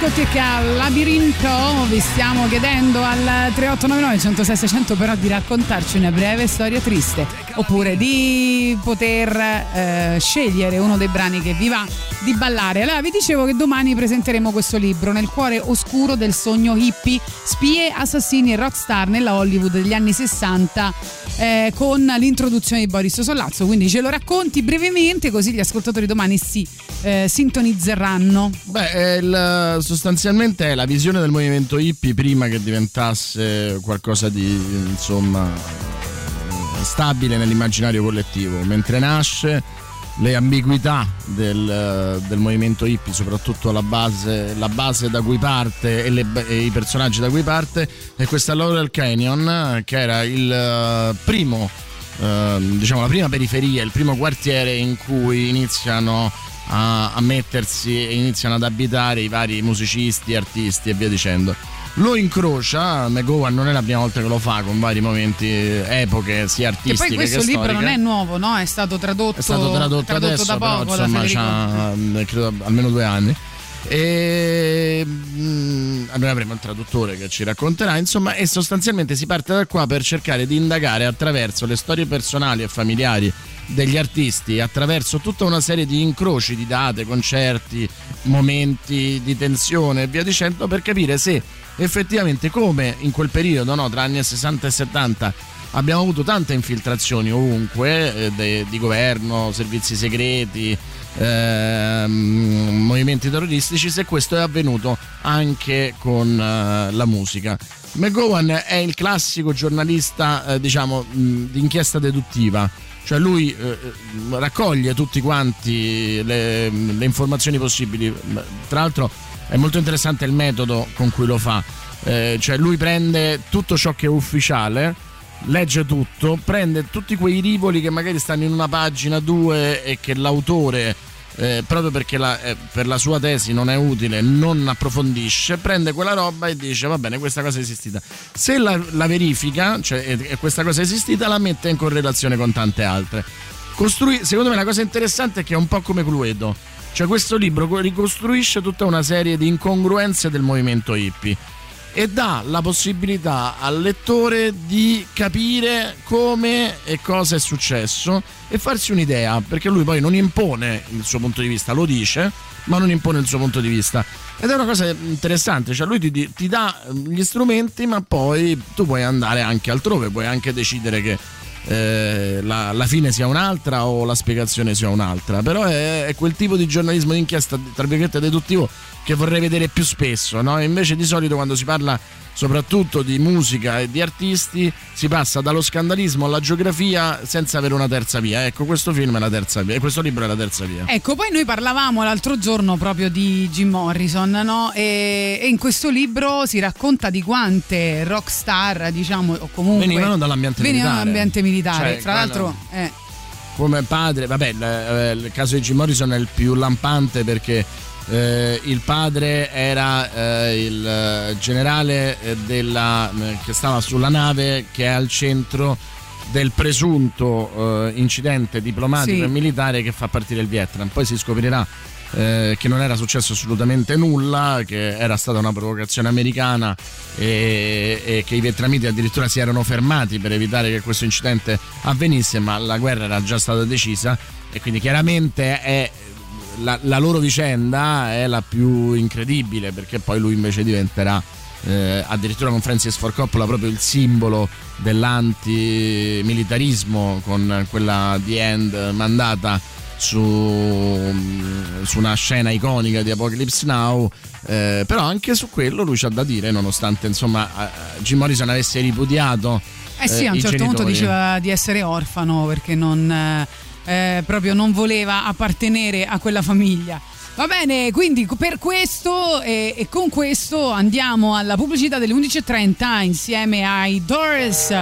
Discoteca Labirinto. Vi stiamo chiedendo al 3899 106 600 però di raccontarci una breve storia triste oppure di poter eh, scegliere uno dei brani che vi va di ballare. Allora vi dicevo che domani presenteremo questo libro Nel cuore oscuro del sogno hippie, spie, assassini e rockstar nella Hollywood degli anni 60 eh, con l'introduzione di Boris Sollazzo. Quindi ce lo racconti brevemente così gli ascoltatori domani si eh, sintonizzeranno. Beh, il- sostanzialmente è la visione del movimento hippie prima che diventasse qualcosa di insomma stabile nell'immaginario collettivo. Mentre nasce, le ambiguità del, del movimento hippie, soprattutto la base, la base da cui parte e, le- e i personaggi da cui parte, è questa Laurel Canyon, che era il eh, primo ehm, diciamo la prima periferia, il primo quartiere in cui iniziano a, a mettersi e iniziano ad abitare i vari musicisti, artisti e via dicendo. Lo incrocia, McGowan non è la prima volta che lo fa con vari momenti, epoche sia Che artistiche poi questo che libro non è nuovo, no? È stato tradotto, È stato tradotto, tradotto adesso, da però, poco da insomma, c'ha mm, credo almeno due anni. E mm, noi avremo il traduttore che ci racconterà, insomma, e sostanzialmente si parte da qua per cercare di indagare attraverso le storie personali e familiari degli artisti, attraverso tutta una serie di incroci di date, concerti, momenti di tensione e via dicendo, per capire se effettivamente come in quel periodo, no, tra anni 60 e 70, abbiamo avuto tante infiltrazioni ovunque eh, de- di governo, servizi segreti, ehm, movimenti terroristici, se questo è avvenuto anche con eh, la musica. McGowan è il classico giornalista, eh, diciamo, di inchiesta deduttiva. Cioè lui eh, eh, raccoglie tutti quanti le, le informazioni possibili. Tra l'altro è molto interessante il metodo con cui lo fa. Eh, cioè lui prende tutto ciò che è ufficiale, legge tutto, prende tutti quei rivoli che magari stanno in una pagina, due e che l'autore, eh, proprio perché la- eh, per la sua tesi non è utile, non approfondisce, prende quella roba e dice va bene, questa cosa è esistita. Se la, la verifica, cioè e, e questa cosa è esistita, la mette in correlazione con tante altre. Costrui- secondo me la cosa interessante è che è un po' come Cluedo. Cioè questo libro co- ricostruisce tutta una serie di incongruenze del movimento hippie e dà la possibilità al lettore di capire come e cosa è successo e farsi un'idea, perché lui poi non impone il suo punto di vista, lo dice, ma non impone il suo punto di vista. Ed è una cosa interessante, cioè lui ti, ti- dà gli strumenti, ma poi tu puoi andare anche altrove, puoi anche decidere che eh, la, la fine sia un'altra o la spiegazione sia un'altra. Però è, è quel tipo di giornalismo d'inchiesta, tra virgolette, deduttivo che vorrei vedere più spesso. No? Invece di solito quando si parla soprattutto di musica e di artisti si passa dallo scandalismo alla geografia senza avere una terza via. Ecco, questo film è la terza via, e questo libro è la terza via. Ecco, poi noi parlavamo l'altro giorno proprio di Jim Morrison, no? E, e in questo libro si racconta di quante rockstar, diciamo, o comunque Venivano dall'ambiente venivano militare. dall'ambiente militare. Cioè, Tra l'altro, eh, come padre, vabbè, il, eh, il caso di Jim Morrison è il più lampante perché eh, il padre era eh, il eh, generale eh, della, eh, che stava sulla nave che è al centro del presunto eh, incidente diplomatico Sì. e militare che fa partire il Vietnam. Poi si scoprirà eh, che non era successo assolutamente nulla, che era stata una provocazione americana e, e che i vietnamiti addirittura si erano fermati per evitare che questo incidente avvenisse, ma la guerra era già stata decisa e quindi chiaramente è la, la loro vicenda è la più incredibile perché poi lui invece diventerà eh, addirittura con Francis Ford Coppola proprio il simbolo dell'antimilitarismo con quella The End mandata su, su una scena iconica di Apocalypse Now eh, però anche su quello lui c'ha da dire nonostante insomma eh, Jim Morrison avesse ripudiato eh sì, a un i certo punto genitori. diceva di essere orfano perché non, eh, proprio non voleva appartenere a quella famiglia. Va bene, quindi per questo e, e con questo andiamo alla pubblicità delle 11.30 insieme ai Doors.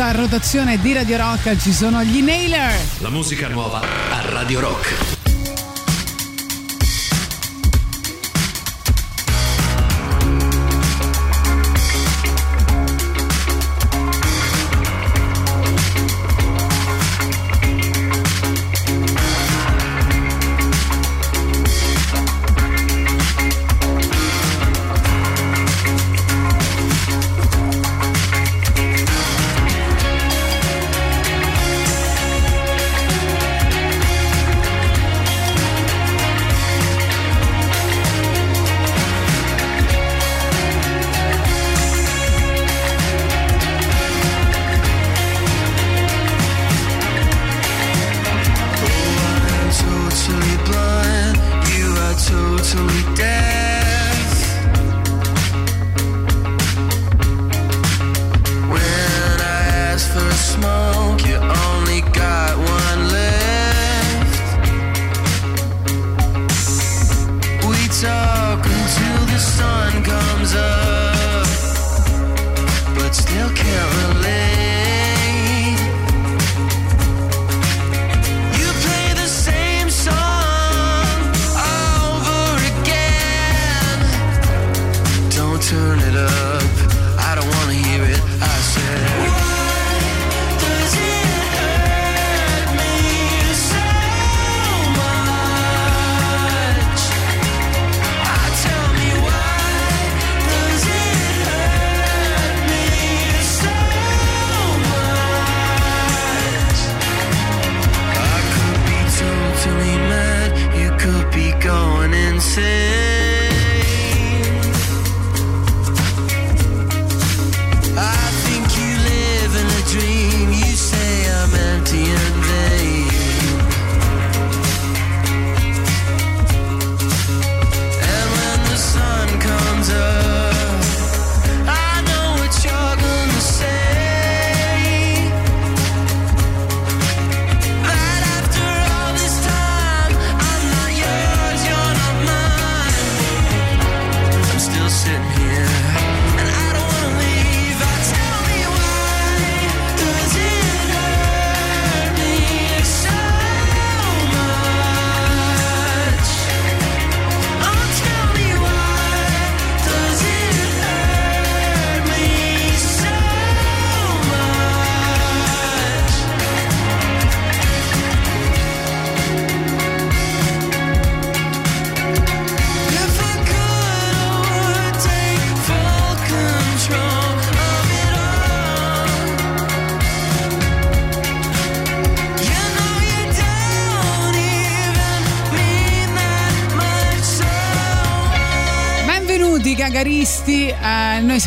questa rotazione di Radio Rock ci sono gli Nailer. La musica nuova a Radio Rock.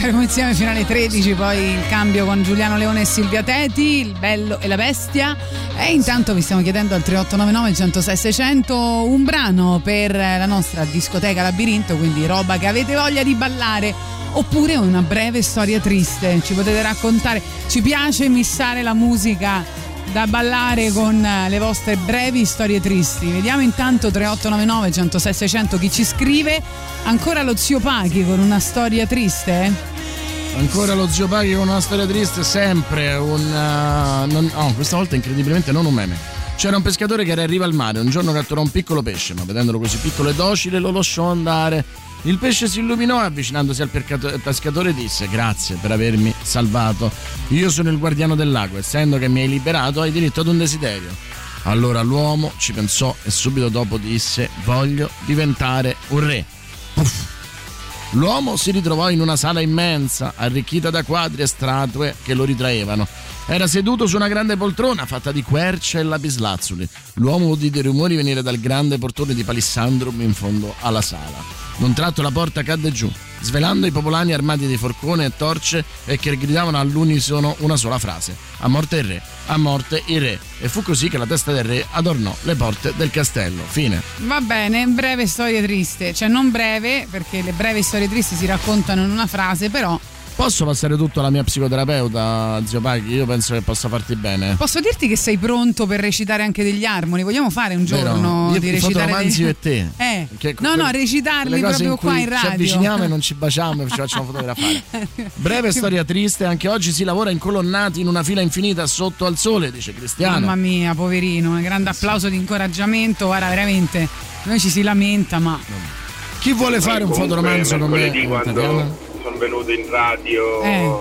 Saremo insieme fino alle 13, poi il cambio con Giuliano Leone e Silvia Teti, il bello e la bestia. E intanto vi stiamo chiedendo al 3899 106 600 un brano per la nostra discoteca labirinto, quindi roba che avete voglia di ballare. Oppure una breve storia triste, ci potete raccontare. Ci piace missare la musica da ballare con eh, le vostre brevi storie tristi. Vediamo intanto 3899 106 600 chi ci scrive. Ancora lo zio Pachi con una storia triste? Ancora lo zio Paghi con una storia triste, sempre un... uh, non- no, questa volta incredibilmente non un meme. C'era un pescatore che era in riva al mare, un giorno catturò un piccolo pesce, ma vedendolo così piccolo e docile lo lasciò andare. Il pesce si illuminò e avvicinandosi al pescatore disse grazie per avermi salvato. Io sono il guardiano del lago, essendo che mi hai liberato hai diritto ad un desiderio. Allora l'uomo ci pensò e subito dopo disse voglio diventare un re. L'uomo si ritrovò in una sala immensa, arricchita da quadri e statue che lo ritraevano. Era seduto su una grande poltrona fatta di querce e lapislazzuli. L'uomo udì dei rumori venire dal grande portone di palissandrum in fondo alla sala. D'un tratto la porta cadde giù, svelando i popolani armati di forcone e torce e che gridavano all'unisono una sola frase: A morte il re, a morte il re. E fu così che la testa del re adornò le porte del castello. Fine. Va bene, breve storia triste, cioè non breve perché le brevi storie tristi si raccontano in una frase, però Posso passare tutto alla mia psicoterapeuta, zio Paghi? Io penso che possa farti bene. posso dirti che sei pronto per recitare anche degli armoni? Vogliamo fare un Vero? giorno Io di i recitare fotoromanzi degli... e te. Eh. Che- no, no, recitarli proprio in cui qua in radio. Ci avviciniamo e non ci baciamo e ci facciamo fotografare. Breve storia triste, anche oggi si lavora incolonnati in una fila infinita sotto al sole, dice Cristiano. Mamma mia, poverino, un grande applauso di incoraggiamento. Guarda, veramente, noi ci si lamenta, ma Chi vuole fare un fotoromanzo con me? quando sono venuto in radio Eh.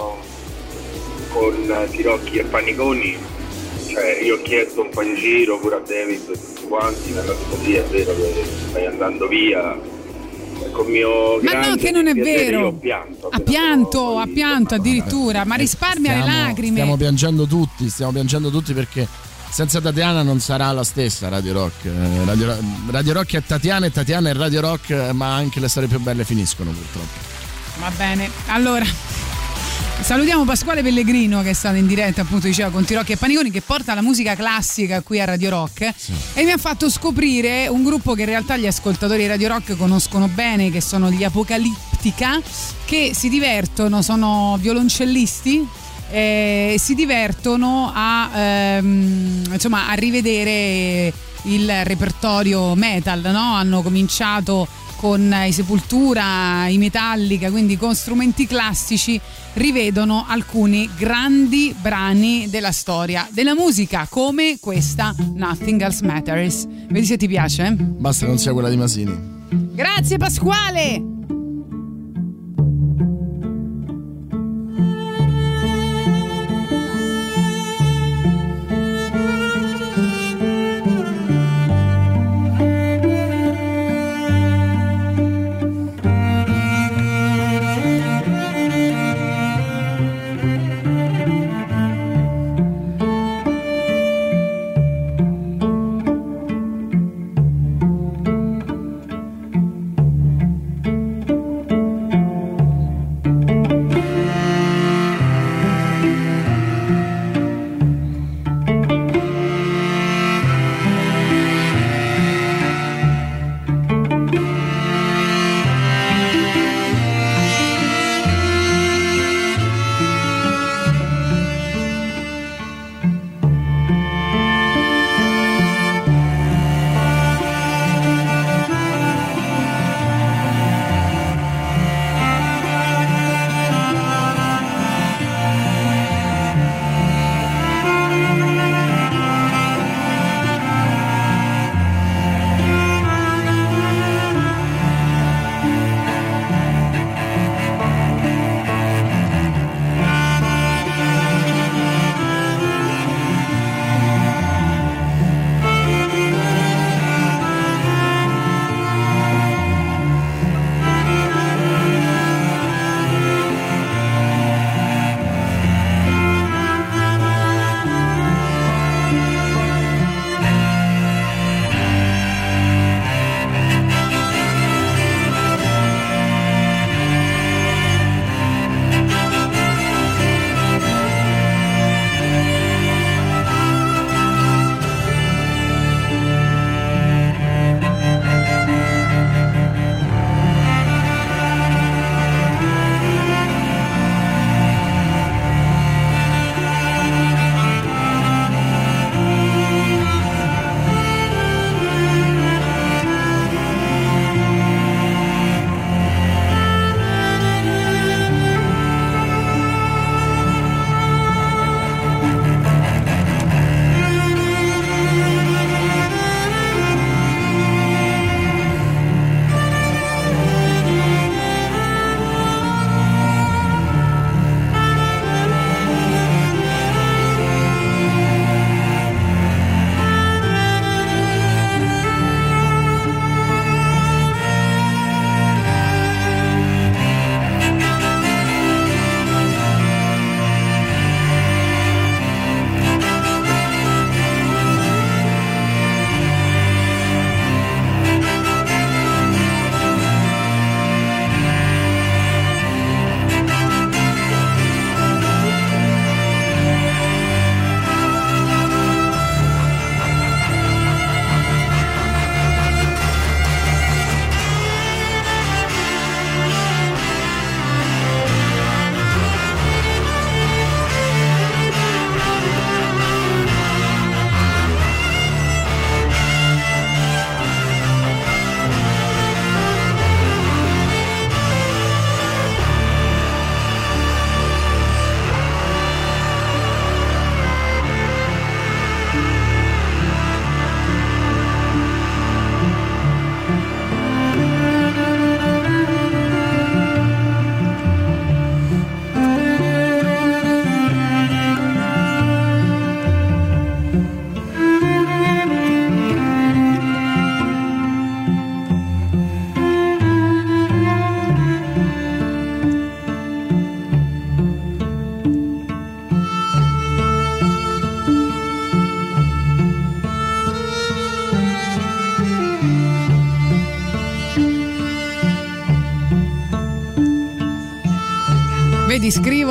con Tirocchi e Paniconi cioè io ho chiesto un po' di giro pure a David e tutti quanti mi hanno detto sì è vero che stai andando via con mio Ma no, che non è vero. io ho pianto ha pianto, ha pianto addirittura, ma risparmia le Stiamo- lacrime. Stiamo piangendo tutti, stiamo piangendo tutti perché senza Tatiana non sarà la stessa Radio Rock. Eh, Radio, Radio Rock è Tatiana e Tatiana è Radio Rock, eh, ma anche le storie più belle finiscono purtroppo. Va bene, allora salutiamo Pasquale Pellegrino che è stato in diretta appunto diceva con Tirocchi e Paniconi che porta la musica classica qui a Radio Rock. E mi ha fatto scoprire un gruppo che in realtà gli ascoltatori di Radio Rock conoscono bene che sono gli Apocalittica che si divertono, sono violoncellisti e si divertono a, ehm, insomma, a rivedere il repertorio metal, no? hanno cominciato con i Sepultura, i Metallica, quindi con strumenti classici, rivedono alcuni grandi brani della storia della musica, come questa Nothing Else Matters. Vedi se ti piace? eh? Basta che non sia quella di Masini. Grazie Pasquale!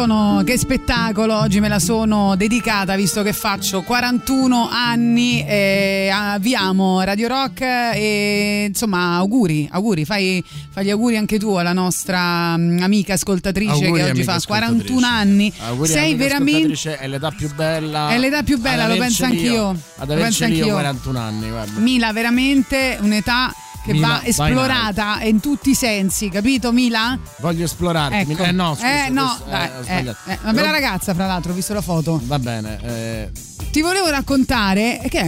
Scrivono che spettacolo, oggi me la sono dedicata visto che faccio 41 anni e avviamo Radio Rock e insomma auguri, auguri, fai, fai gli auguri anche tu alla nostra mm, amica ascoltatrice Auguri, che oggi fa 41 anni. Auguri, Sei veramente... È l'età più bella. È l'età più bella, lo penso anch'io. Ad penso averceli io anch'io. 41 anni, guarda. Mila, veramente un'età che Mila, va esplorata in tutti i sensi, capito Mila? Voglio esplorarti. Ecco. Eh no, scusa, Eh, no, questo- dai, ho eh, eh, una bella ragazza, fra l'altro, ho visto la foto. Va bene. eh, Ti volevo raccontare. Che è?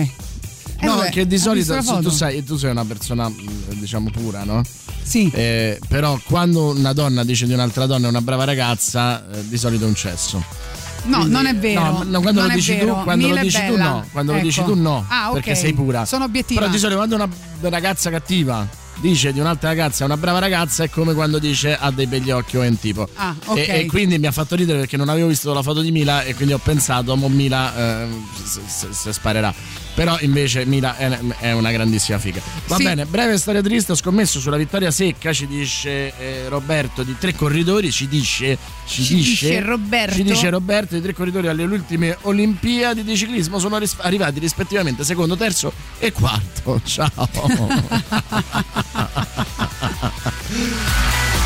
Eh, no, vabbè, che di solito tu, sai, tu sei una persona, mh, diciamo, pura, no? Sì. Eh, però quando una donna dice di un'altra donna è una brava ragazza, eh, di solito è un cesso. No, Quindi- non è vero. No, quando non lo dici tu, quando lo dici tu no, quando lo Ecco. dici tu no, Ah, ok. perché sei pura. Sono obiettiva. Però di solito quando una ragazza cattiva dice di un'altra ragazza è una brava ragazza è come quando dice ha dei begli occhi o è un tipo. Ah, ok. E, e quindi mi ha fatto ridere perché non avevo visto la foto di Mila e quindi ho pensato, mo Mila eh, se, se- se sparerà. Però invece Mila è, una grandissima figa. Va Sì. bene, breve storia triste, ho scommesso sulla vittoria secca, ci dice eh, Roberto di tre corridori, ci dice, ci, Ci dice Roberto. ci dice Roberto di tre corridori alle ultime Olimpiadi di ciclismo sono ris- arrivati rispettivamente secondo, terzo e quarto. Ciao.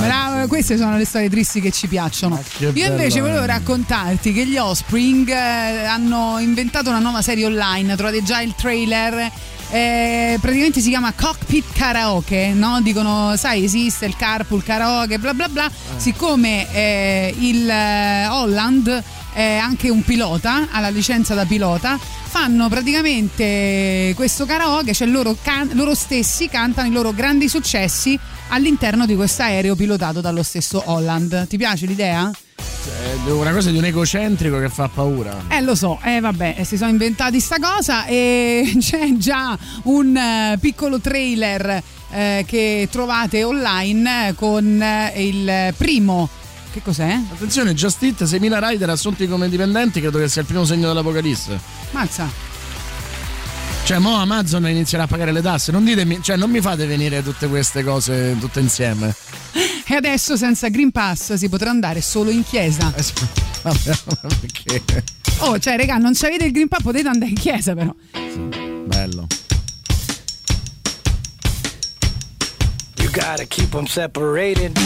Bravo, queste sono le storie tristi che ci piacciono. che Io invece volevo eh. raccontarti che gli Offspring eh, hanno inventato una nuova serie online, trovate già il trailer. eh, praticamente si chiama Cockpit Karaoke, no? Dicono, sai, esiste il carpool karaoke, bla bla bla. Siccome eh, il eh, Holland è anche un pilota, ha la licenza da pilota, fanno praticamente questo karaoke, cioè loro, can- loro stessi cantano i loro grandi successi all'interno di questo aereo pilotato dallo stesso Holland. Ti piace l'idea? È una cosa di un egocentrico che fa paura. Eh lo so, eh vabbè, eh, si sono inventati sta cosa e c'è già un eh, piccolo trailer eh, che trovate online con il primo che cos'è? Attenzione, Just Eat, 6.000 rider assunti come dipendenti, credo che sia il primo segno dell'apocalisse. Mazza. Cioè, mo Amazon inizierà a pagare le tasse. Non ditemi, cioè, non mi fate venire tutte queste cose tutte insieme. E adesso senza Green Pass si potrà andare solo in chiesa. Vabbè, perché? Oh, cioè, raga, non avete il Green Pass, potete andare in chiesa però. Bello. You gotta keep them separated.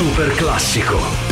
Super classico.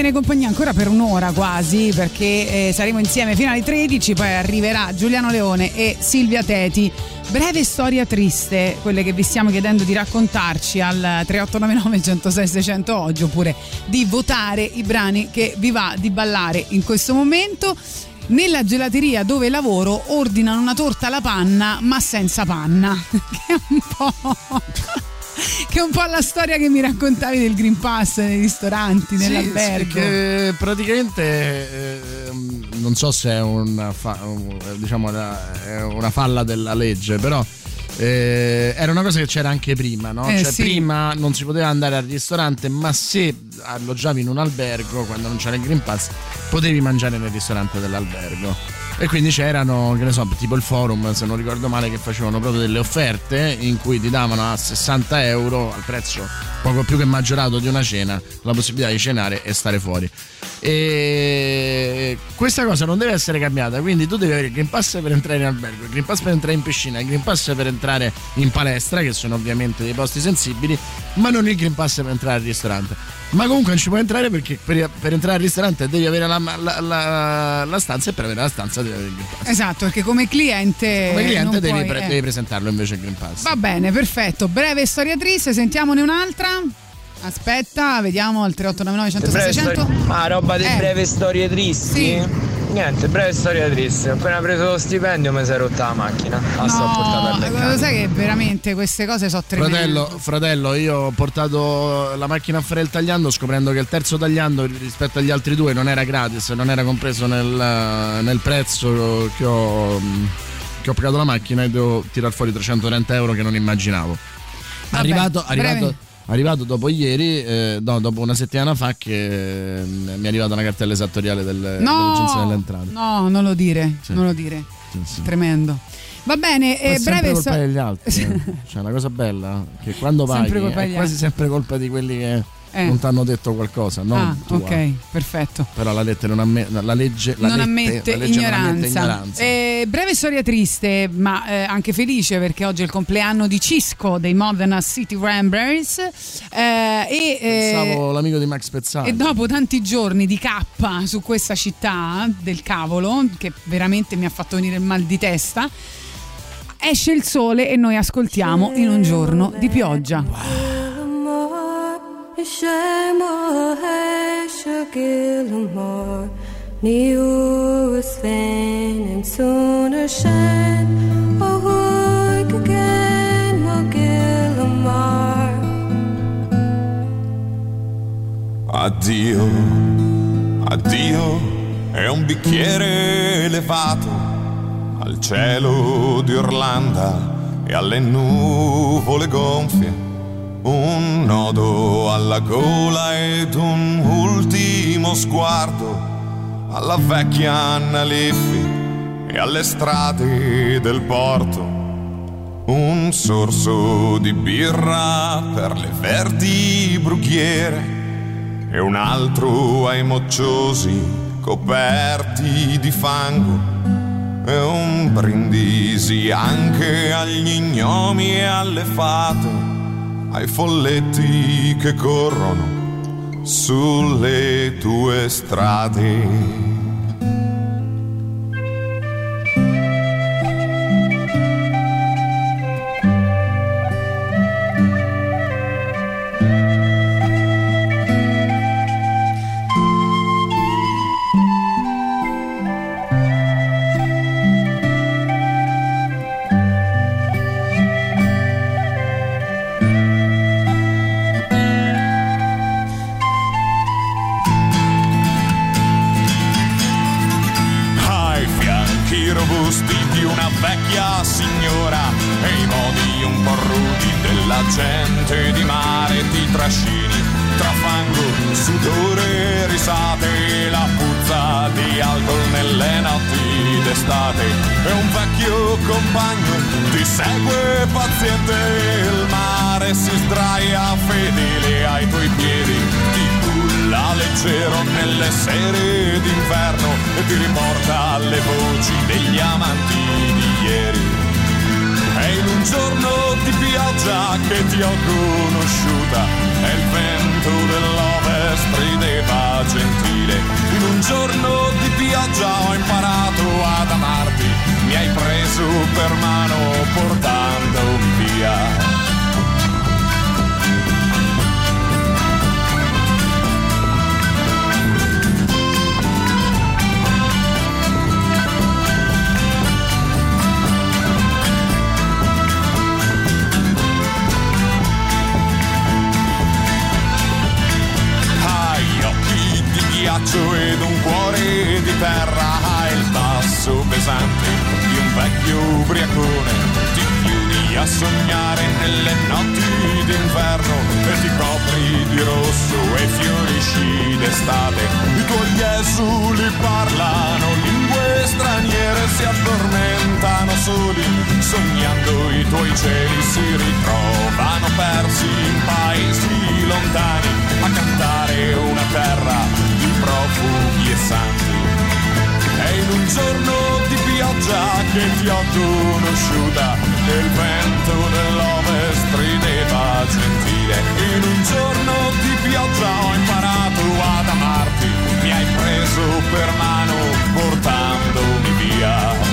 Tiene compagnia ancora per un'ora quasi perché eh, saremo insieme fino alle 13, poi arriverà Giuliano Leone e Silvia Teti. Breve storia triste, quelle che vi stiamo chiedendo di raccontarci al 3899 106 600 oggi oppure di votare i brani che vi va di ballare in questo momento. Nella gelateria dove lavoro ordinano una torta alla panna ma senza panna, che è un po'... che è un po' la storia che mi raccontavi del Green Pass nei ristoranti, nell'albergo. Sì, che praticamente eh, non so se è una, fa- diciamo una falla della legge, però eh, era una cosa che c'era anche prima, no? Eh, cioè sì. prima non si poteva andare al ristorante, ma se alloggiavi in un albergo quando non c'era il Green Pass, potevi mangiare nel ristorante dell'albergo. E quindi c'erano, che ne so, tipo il forum, se non ricordo male, che facevano proprio delle offerte in cui ti davano a 60 euro al prezzo poco più che maggiorato di una cena la possibilità di cenare e stare fuori. E questa cosa non deve essere cambiata, quindi tu devi avere il Green Pass per entrare in albergo, il Green Pass per entrare in piscina, il Green Pass per entrare in palestra, che sono ovviamente dei posti sensibili, ma non il Green Pass per entrare al ristorante. Ma comunque non ci puoi entrare perché per, per entrare al ristorante devi avere la, la- la- la stanza e per avere la stanza devi avere il Green Pass. Esatto, perché come cliente. Come cliente devi, puoi- pre- eh. devi presentarlo invece il Green Pass. Va bene, perfetto. Breve storia triste, sentiamone un'altra. Aspetta, vediamo al 3899 106 600. Ma roba di Eh. breve storie tristi? Niente, breve storia triste. Appena preso lo stipendio mi si è rotta la macchina. La sto portando No, lo sai che veramente queste cose sono tremende. Fratello, fratello, io ho portato la macchina a fare il tagliando scoprendo che il terzo tagliando rispetto agli altri due non era gratis, non era compreso nel, nel prezzo che ho, che ho pagato la macchina e devo tirar fuori 330 euro che non immaginavo. Vabbè, arrivato, breve. arrivato, arrivato dopo ieri, eh, no, dopo una settimana fa che eh, mi è arrivata una cartella esattoriale del, dell'agenzia delle No, entrate. no, non lo dire, Sì. non lo dire. Sì, sì. Tremendo. Va bene, è eh, sempre breve colpa sto- degli altri. eh. Cioè, una cosa bella che quando paghi è quasi sempre colpa di quelli che Eh. non ti hanno detto qualcosa. Non ah, tua. ok, perfetto. Però la legge non amme- la legge, la non, lette- ammette la legge non ammette ignoranza. Eh, breve storia triste, ma eh, anche felice perché oggi è il compleanno di Cisco dei Modena City Ramblers. eh, e, eh, Pensavo l'amico di Max Pezzali. e dopo tanti giorni di cappa su questa città del cavolo, che veramente mi ha fatto venire il mal di testa, esce il sole e noi ascoltiamo in un giorno di pioggia. Addio, addio, è un bicchiere elevato al cielo di Orlanda e alle nuvole gonfie. Un nodo alla gola ed un ultimo sguardo alla vecchia Anna Leffi e alle strade del porto. Un sorso di birra per le verdi brughiere e un altro ai mocciosi coperti di fango e un brindisi anche agli gnomi e alle fate, ai folletti che corrono sulle tue strade. Sere d'inverno e ti riporta alle voci degli amanti di ieri è in un giorno di pioggia che ti ho conosciuta e il vento dell'ovest rideva gentile. In un giorno di pioggia ho imparato ad amarti, mi hai preso per mano portandomi via. Pesante di un vecchio ubriacone. Ti chiudi a sognare nelle notti d'inverno e ti copri di rosso e fiorisci d'estate. I tuoi esuli parlano lingue straniere, si addormentano soli, sognando i tuoi cieli si ritrovano persi in paesi lontani a cantare una terra di profughi e santi. E in un giorno di pioggia che ho conosciuta, il vento dell'ovest rideva gentile. In un giorno di pioggia ho imparato ad amarti, mi hai preso per mano portandomi via.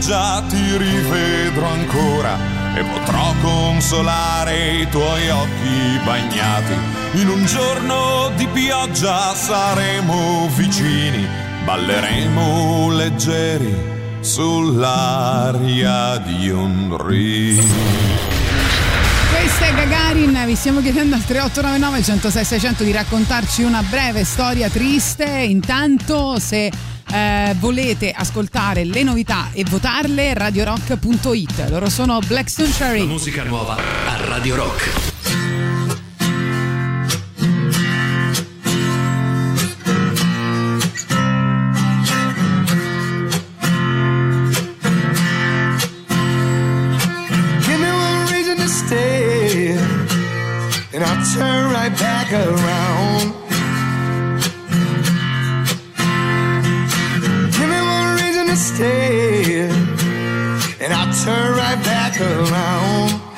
Pioggia ti rivedrò ancora e potrò consolare i tuoi occhi bagnati. In un giorno di pioggia saremo vicini, balleremo leggeri sull'aria di un rio. Questa è Gagarin, vi stiamo chiedendo al 3899 106 600 di raccontarci una breve storia triste. Intanto se eh, volete ascoltare le novità e votarle, radiorock.it. Loro sono Blackstone Cherry. Musica nuova a Radio Rock. Give me one reason to stay, and I'll turn right back around. Turn right back around.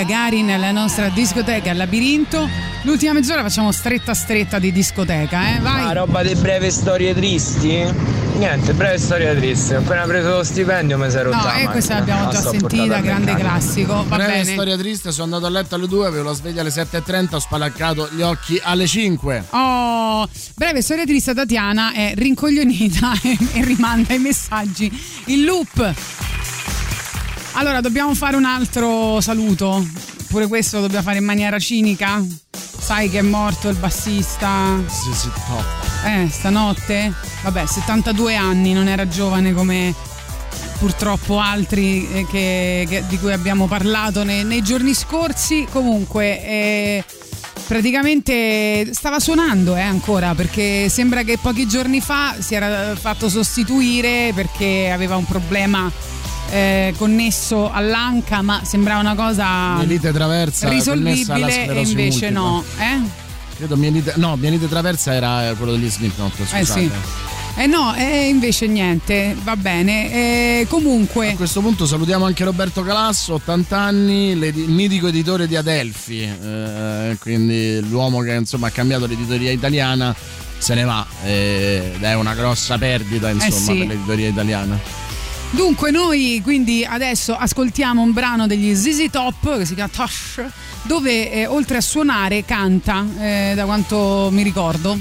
Gagarin nella nostra discoteca al labirinto. L'ultima mezz'ora facciamo stretta stretta di discoteca, eh? Vai. Ah, roba di breve storie tristi? Niente, breve storia triste. Ho appena preso lo stipendio mi è rotta No, la eh, macchina. questa l'abbiamo La già sto sentita, grande classico. Va Breve bene. storia triste, sono andato a letto alle 2, avevo la sveglia alle 7.30, ho spalaccato gli occhi alle 5. Oh, breve storia triste Tatiana è rincoglionita e, e rimanda i messaggi in loop. Allora, dobbiamo fare un altro saluto. Pure questo lo dobbiamo fare in maniera cinica. Sai che è morto il bassista? Sì, top. Eh, stanotte? Vabbè, 72 anni, non era giovane come purtroppo altri eh, che- che- di cui abbiamo parlato nei, nei giorni scorsi. Comunque, eh, praticamente stava suonando eh, ancora perché sembra che pochi giorni fa si era fatto sostituire perché aveva un problema. Eh, connesso all'anca, ma sembrava una cosa Mielite traversa risolvibile e invece no. Eh? Credo mielite, no, mielite traversa era eh, quello degli Slipknot, scusate. Eh sì. Eh no, eh, invece niente, va bene. Eh, comunque. A questo punto salutiamo anche Roberto Calasso, 80 anni, il mitico editore di Adelphi, eh, quindi l'uomo che insomma ha cambiato l'editoria italiana se ne va eh, ed è una grossa perdita insomma Eh sì. per l'editoria italiana. Dunque, noi quindi adesso ascoltiamo un brano degli ZZ Top che si chiama Tosh, dove eh, oltre a suonare canta, eh, da quanto mi ricordo.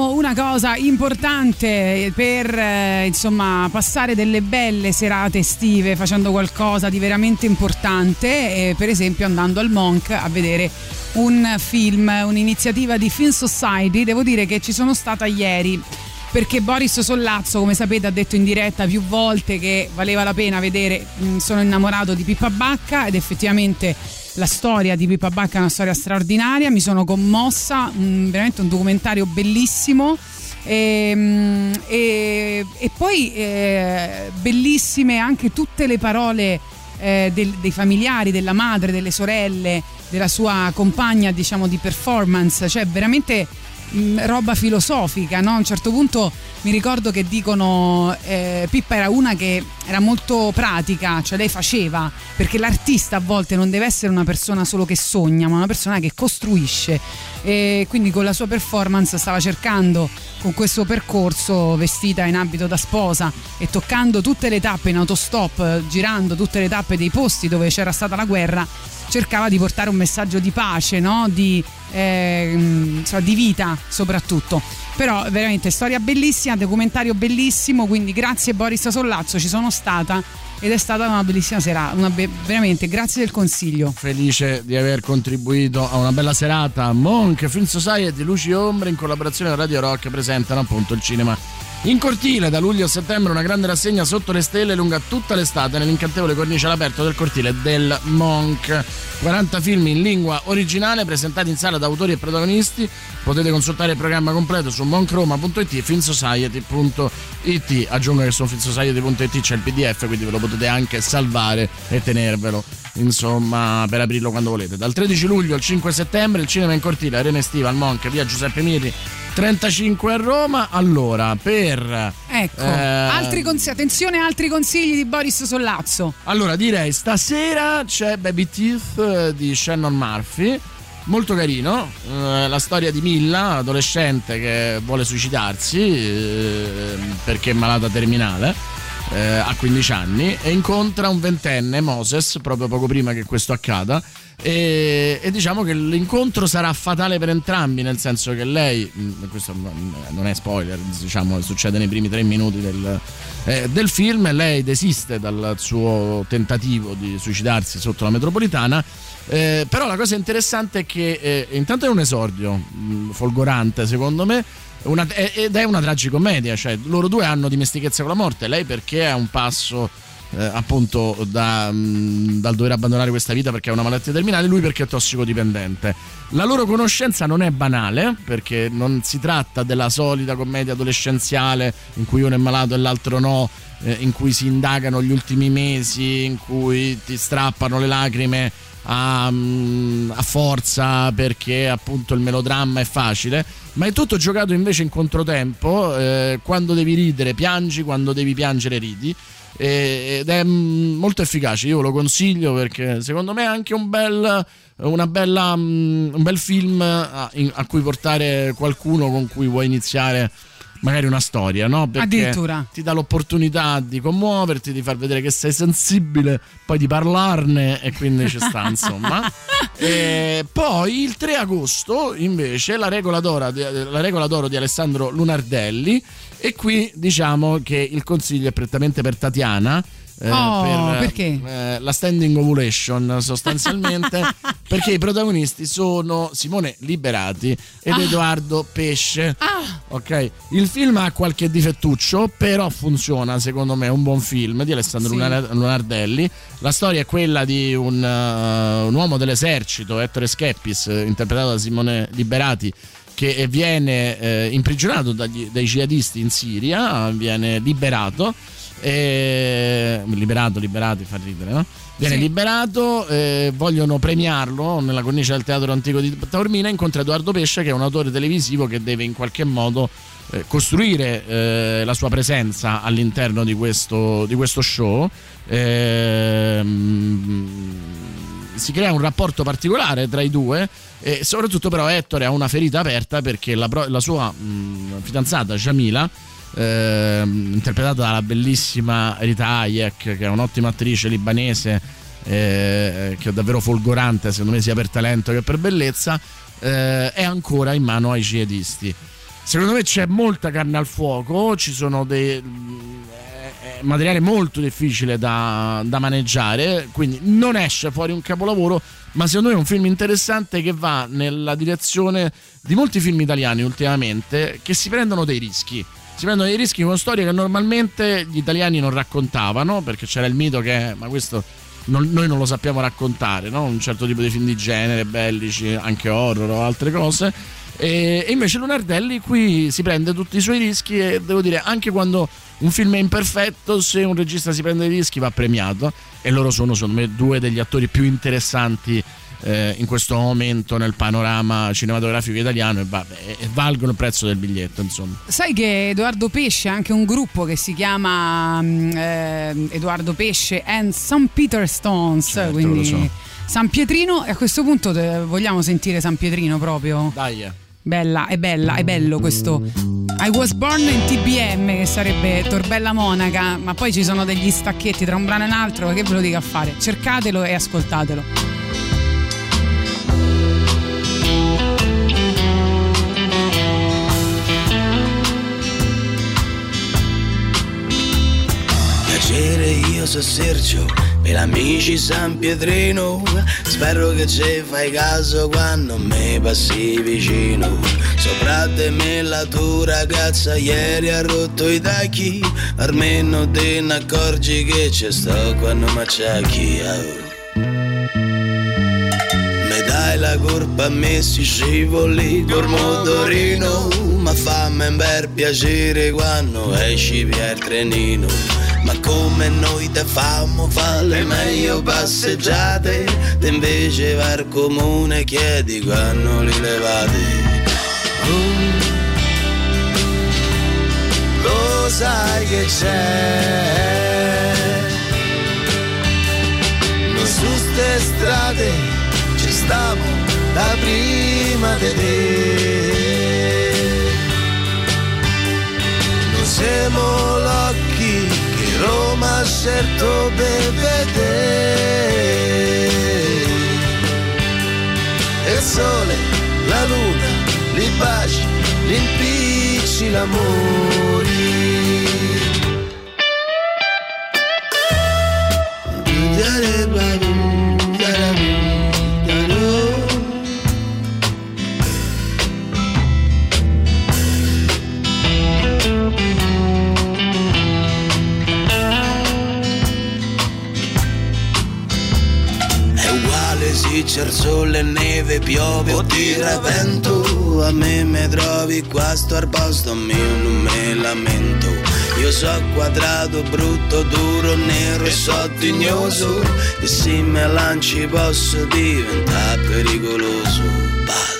Ricordiamo una cosa importante per eh, insomma passare delle belle serate estive facendo qualcosa di veramente importante, eh, per esempio andando al Monk a vedere un film, un'iniziativa di Film Society. Devo dire che ci sono stata ieri perché Boris Sollazzo, come sapete, ha detto in diretta più volte che valeva la pena vedere Sono innamorato di Pippa Bacca ed effettivamente la storia di Pippa Bacca è una storia straordinaria, mi sono commossa, mh, veramente un documentario bellissimo. E, mh, e- e poi eh, bellissime anche tutte le parole eh, del- dei familiari, della madre, delle sorelle, della sua compagna diciamo di performance, cioè veramente mh, roba filosofica, no? A un certo punto mi ricordo che dicono eh, Pippa era una che era molto pratica, cioè lei faceva, perché l'artista a volte non deve essere una persona solo che sogna, ma una persona che costruisce. E quindi con la sua performance stava cercando con questo percorso vestita in abito da sposa e toccando tutte le tappe in autostop, girando tutte le tappe dei posti dove c'era stata la guerra, cercava di portare un messaggio di pace, no? di, eh, insomma, di vita soprattutto. Però veramente storia bellissima, documentario bellissimo, quindi grazie Boris Sollazzo, ci sono stata ed è stata una bellissima serata, una be- veramente grazie del consiglio. Felice di aver contribuito a una bella serata. Monk, Film Society, Luci Ombre in collaborazione con Radio Rock presentano appunto il cinema in cortile da luglio a settembre una grande rassegna sotto le stelle lunga tutta l'estate nell'incantevole cornice all'aperto del cortile del Monk. 40 film in lingua originale presentati in sala da autori e protagonisti. Potete consultare il programma completo su monkroma.it e filmsociety.it. Aggiungo che su filmsociety.it c'è il PDF, quindi ve lo potete anche salvare e tenervelo. Insomma, per aprirlo quando volete. Dal 13 luglio al 5 settembre il cinema in cortile, Arena Estiva al Monk, via Giuseppe Miri 35 a Roma. Allora, per Ecco, eh, altri consigli, attenzione, altri consigli di Boris Sollazzo. Allora, direi stasera c'è Baby Teeth eh, di Shannon Murphy. Molto carino, eh, la storia di Milla, adolescente che vuole suicidarsi eh, perché è malata terminale, ha 15 anni e incontra un ventenne, Moses, proprio poco prima che questo accada. E, e diciamo che l'incontro sarà fatale per entrambi, nel senso che lei, mh, questo non è spoiler, diciamo, succede nei primi tre minuti del, eh, del film, lei desiste dal suo tentativo di suicidarsi sotto la metropolitana. Eh, però la cosa interessante è che eh, intanto è un esordio mh, folgorante secondo me una- ed è una tragicommedia, cioè loro due hanno dimestichezza con la morte, lei perché è un passo eh, appunto da, mh, dal dover abbandonare questa vita perché ha una malattia terminale, lui perché è tossicodipendente. La loro conoscenza non è banale perché non si tratta della solita commedia adolescenziale in cui uno è malato e l'altro no, eh, in cui si indagano gli ultimi mesi, in cui ti strappano le lacrime a, mm, a forza perché appunto il melodramma è facile, ma è tutto giocato invece in controtempo, eh, quando devi ridere piangi, quando devi piangere ridi ed è mm, molto efficace, io lo consiglio perché secondo me è anche un bel, una bella, mm, un bel film a, a cui portare qualcuno con cui vuoi iniziare magari una storia, no? Perché Addirittura. ti dà l'opportunità di commuoverti, di far vedere che sei sensibile, poi di parlarne e quindi ci sta, insomma. E poi il 3 agosto invece la regola, d'oro la regola d'oro di Alessandro Lunardelli e qui diciamo che il consiglio è prettamente per Tatiana. eh, Oh, per, perché? eh, la standing ovulation sostanzialmente perché i protagonisti sono Simone Liberati ed Ah. Edoardo Pesce Ah, Ok, il film ha qualche difettuccio, però funziona secondo me, è un buon film di Alessandro Sì. Lunar- Lunardelli. La storia è quella di un, uh, un uomo dell'esercito, Ettore Scheppis, eh, interpretato da Simone Liberati, che viene eh, imprigionato dagli- dai jihadisti in Siria, viene liberato. e- liberato, liberati, fa ridere, no? Viene Sì. liberato, eh, vogliono premiarlo nella cornice del teatro antico di Taormina. Incontra Edoardo Pesce, che è un autore televisivo che deve in qualche modo eh, costruire eh, la sua presenza all'interno di questo, di questo show. Ehm, si crea un rapporto particolare tra i due e soprattutto però Ettore ha una ferita aperta perché la, la sua mh, fidanzata Jamila ehm, interpretata dalla bellissima Rita Hayek che è un'ottima attrice libanese eh, che è davvero folgorante secondo me sia per talento che per bellezza eh, è ancora in mano ai jihadisti. Secondo me c'è molta carne al fuoco ci sono dei materiale molto difficile da, da maneggiare, quindi non esce fuori un capolavoro, ma secondo me è un film interessante che va nella direzione di molti film italiani ultimamente che si prendono dei rischi. Si prendono dei rischi con storie che normalmente gli italiani non raccontavano, perché c'era il mito che, ma questo non- noi non lo sappiamo raccontare, no? un certo tipo di film di genere, bellici, anche horror o altre cose. E, e invece Lunardelli qui si prende tutti i suoi rischi e devo dire anche quando un film è imperfetto, se un regista si prende dei rischi va premiato e loro sono secondo me due degli attori più interessanti eh, in questo momento nel panorama cinematografico italiano e, vabbè, e valgono il prezzo del biglietto insomma. Sai che Edoardo Pesce ha anche un gruppo che si chiama mm, eh, Edoardo Pesce and St. Peter Stones, Certo, quindi so. San Pietrino e a questo punto te- vogliamo sentire San Pietrino proprio? Dai. eh. Bella, è bella, è bello questo. I was born in TBM, che sarebbe Torbella Monaca, ma poi ci sono degli stacchetti tra un brano e un altro, che ve lo dico a fare? Cercatelo e ascoltatelo. Piacere, io sono Sergio, per amici San Pietrino. Spero che ci fai caso quando mi passi vicino. Sopra di me la tua ragazza ieri ha rotto i tacchi. Almeno te ne accorgi che c'è sto quando mi acciacchi. oh. Mi dai la colpa a me si scivoli col motorino Ma fammi un bel piacere quando esci via il trenino Ma come noi te famo fa le meglio passeggiate. Te invece va al comune chiedi quando li levate. Oh, Lo sai che c'è. Noi su ste strade ci stiamo da prima di te. Noi siamo l'occhi che Roma ha scelto per vedere. E il sole, la luna, li baci, gli impicci, l'amore. È c'è sole, neve, piove o tira vento A me mi trovi qua, sto al posto mio, non me lamento. Io so quadrato, brutto, duro, nero e sottignoso E se me lanci posso diventare pericoloso. Balla.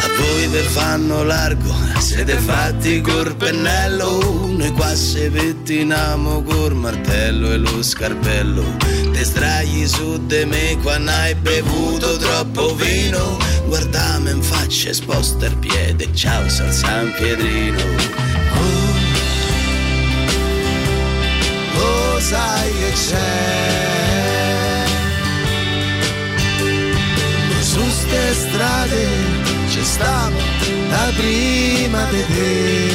A voi vi fanno largo, siete fatti col pennello. Noi qua se pettiniamo col martello e lo scarpello. Te stragli su di me quando hai bevuto troppo vino. Guardami in faccia e sposta il piede, ciao San San Piedrino. Oh, lo sai che c'è? Su ste strade ci stiamo da prima di te.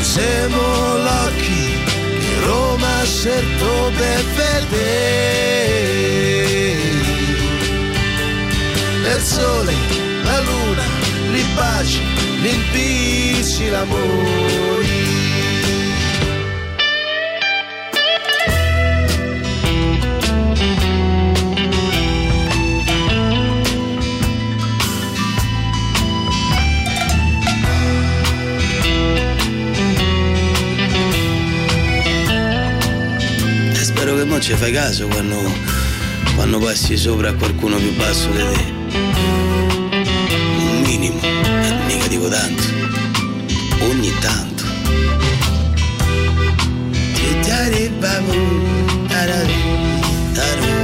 Siamo che Ha scelto per vedere. Il sole, la luna, li baci, li impicci, l'amore. Mo ci fai caso quando, quando passi sopra a qualcuno più basso di te. Un minimo, eh, mica dico tanto. Ogni tanto. Ti dare babu, tarari, taru.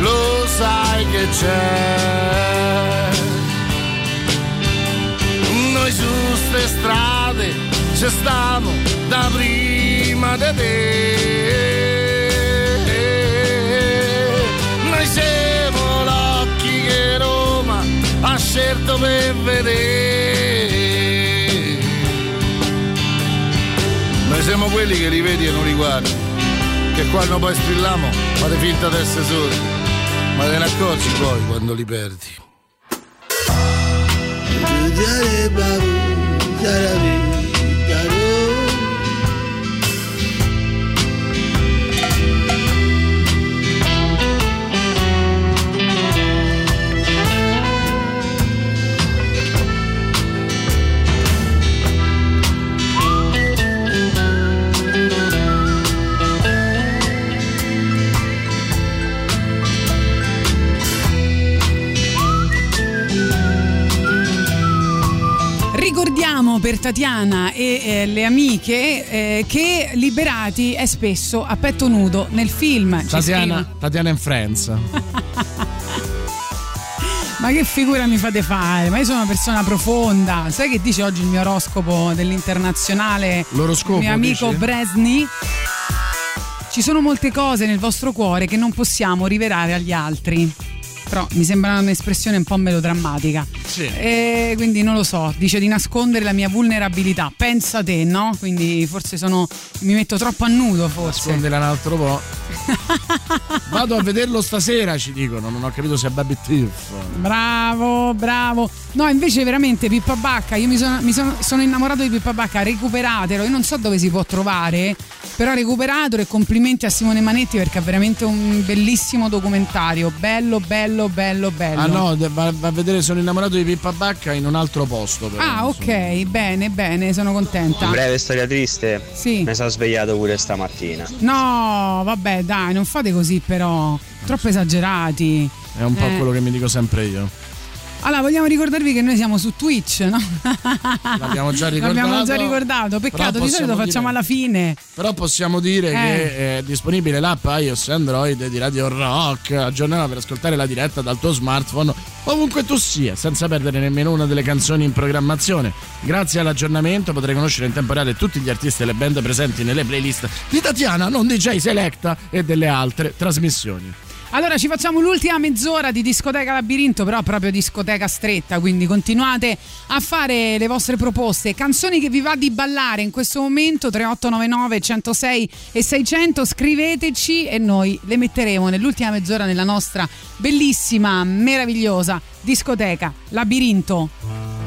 lo sai che c'è. Su ste strade ci stiamo da prima di te. Noi siamo l'occhi che Roma ha scelto per vedere. Noi siamo quelli che li vedi e non li guardi che quando poi strilliamo fate finta di essere sordi, ma te ne accorgi poi quando li perdi. Ti dare babu, tarari, per Tatiana e eh, le amiche eh, che Liberati è spesso a petto nudo nel film. Tatiana, Tatiana in Friends. Ma che figura mi fate fare? Ma io sono una persona profonda. Sai che dice oggi il mio oroscopo dell'internazionale? L'oroscopo, Il mio amico dici? Bresni. Ci sono molte cose nel vostro cuore che non possiamo rivelare agli altri. Però mi sembra un'espressione un po' melodrammatica. Sì. E quindi non lo so, dice di nascondere la mia vulnerabilità. Pensa te, no? Quindi forse sono. mi metto troppo a nudo, forse. Nascondela un altro po'. Vado a vederlo stasera, ci dicono. Non ho capito se è Baby Thief. Bravo, bravo. No, invece veramente Pippa Bacca, io mi sono, mi sono- sono innamorato di Pippa Bacca, recuperatelo, io non so dove si può trovare, però recuperatelo e complimenti a Simone Manetti perché è veramente un bellissimo documentario, bello, bello, bello, bello. Ah no, va, va a vedere Sono innamorato di Pippa Bacca in un altro posto. Però. Ah, ok, bene, bene, sono contenta. Breve storia triste. Sì. Mi sono svegliato pure stamattina. No, vabbè, dai, non fate così però, troppo esagerati. È un po' Eh. quello che mi dico sempre io. Allora, vogliamo ricordarvi che noi siamo su Twitch, no? L'abbiamo già ricordato. L'abbiamo già ricordato, peccato, di solito possiamo facciamo dire- alla fine. Però possiamo dire Eh. che è disponibile l'app iOS e Android di Radio Rock. Aggiornata per ascoltare la diretta dal tuo smartphone ovunque tu sia, senza perdere nemmeno una delle canzoni in programmazione. Grazie all'aggiornamento potrai conoscere in tempo reale tutti gli artisti e le band presenti nelle playlist di Tatiana, non DJ Selecta e delle altre trasmissioni. Allora ci facciamo l'ultima mezz'ora di discoteca labirinto, però proprio discoteca stretta, quindi continuate a fare le vostre proposte, canzoni che vi va di ballare in questo momento 3899 106 e 600, scriveteci e noi le metteremo nell'ultima mezz'ora nella nostra bellissima, meravigliosa discoteca labirinto.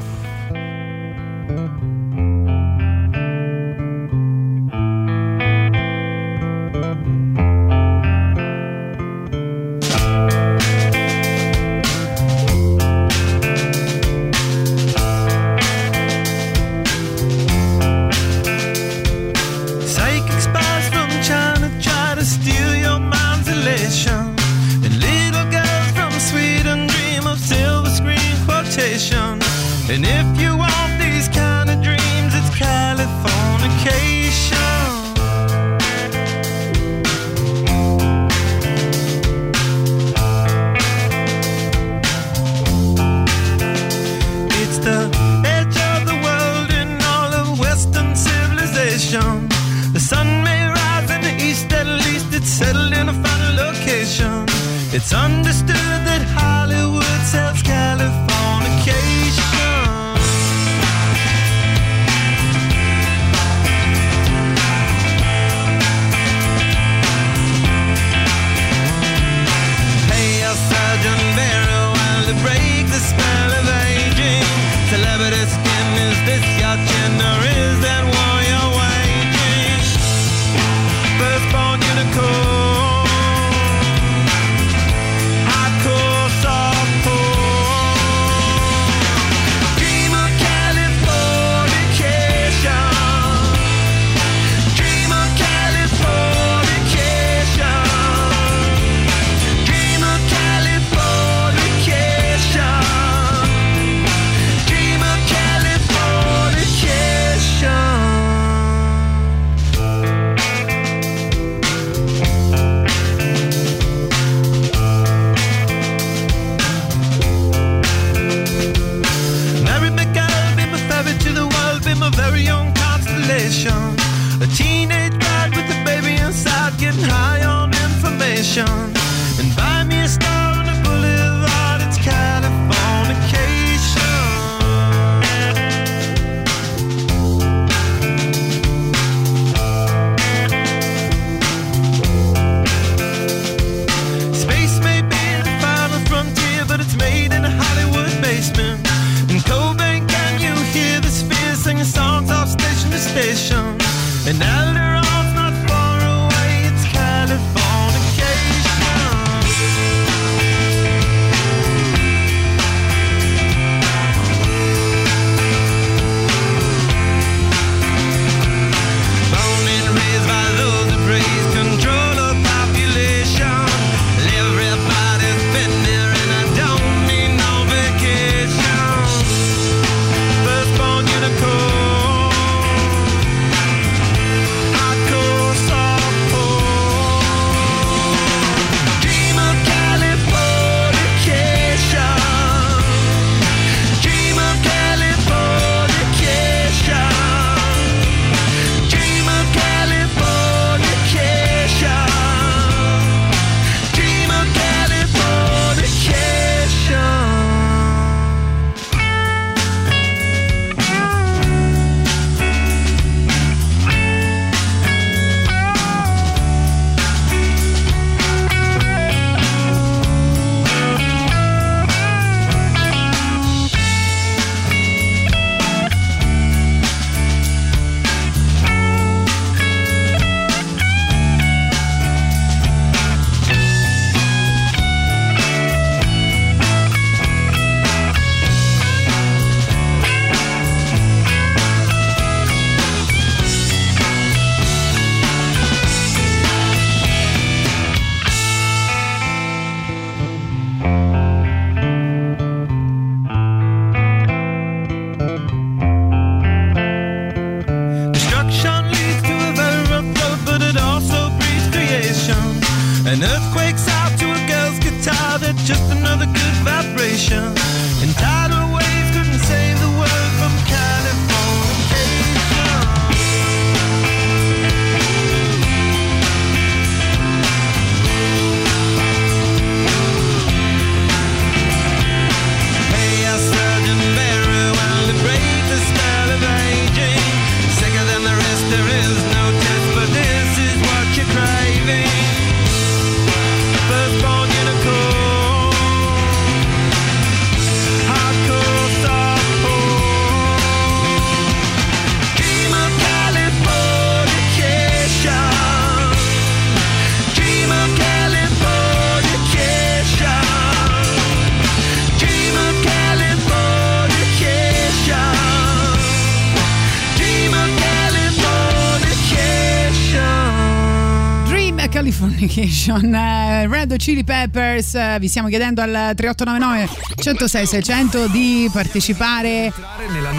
Station, eh, Red Chili Peppers, eh, vi stiamo chiedendo al 3899 106 600 di partecipare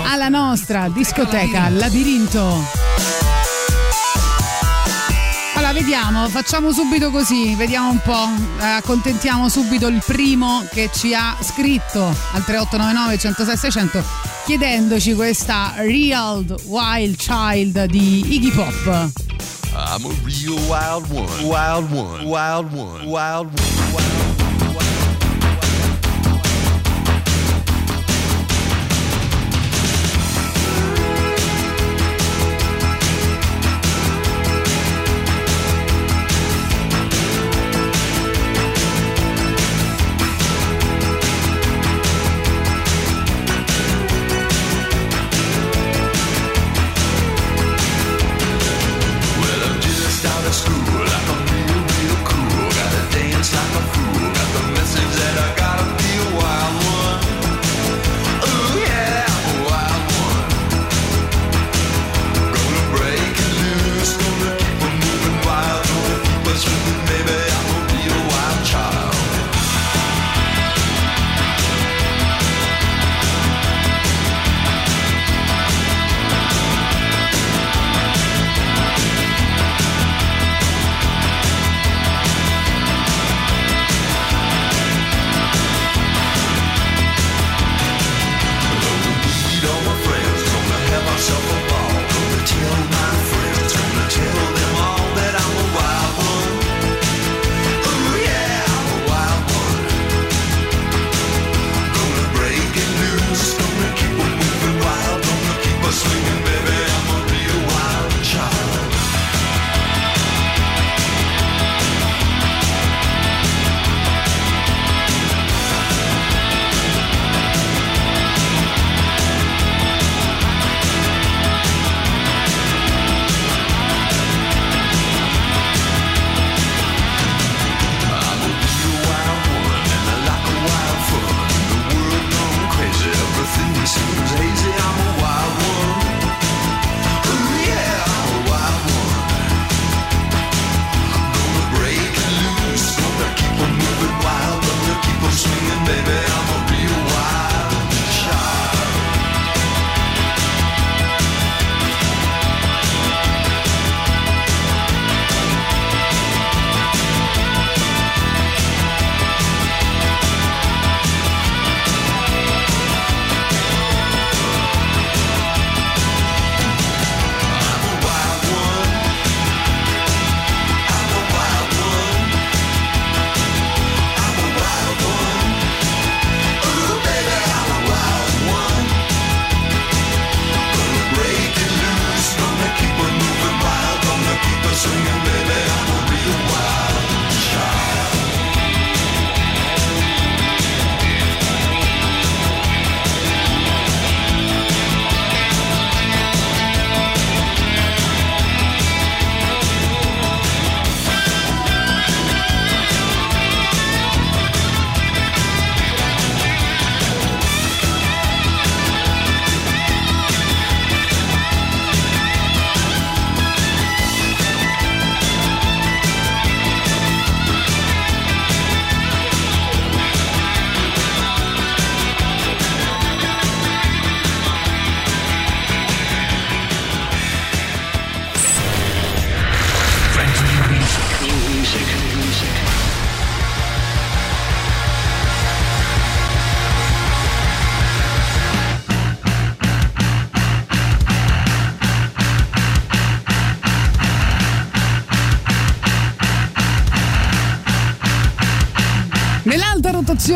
alla nostra discoteca. Labirinto. Allora vediamo, facciamo subito così, vediamo un po', eh, accontentiamo subito il primo che ci ha scritto al 3899 106 600 chiedendoci questa Real Wild Child di Iggy Pop. I'm a real wild one. Wild one. Wild one. Wild one.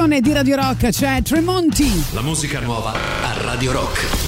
di Radio Rock c'è Tremonti. La musica nuova a Radio Rock.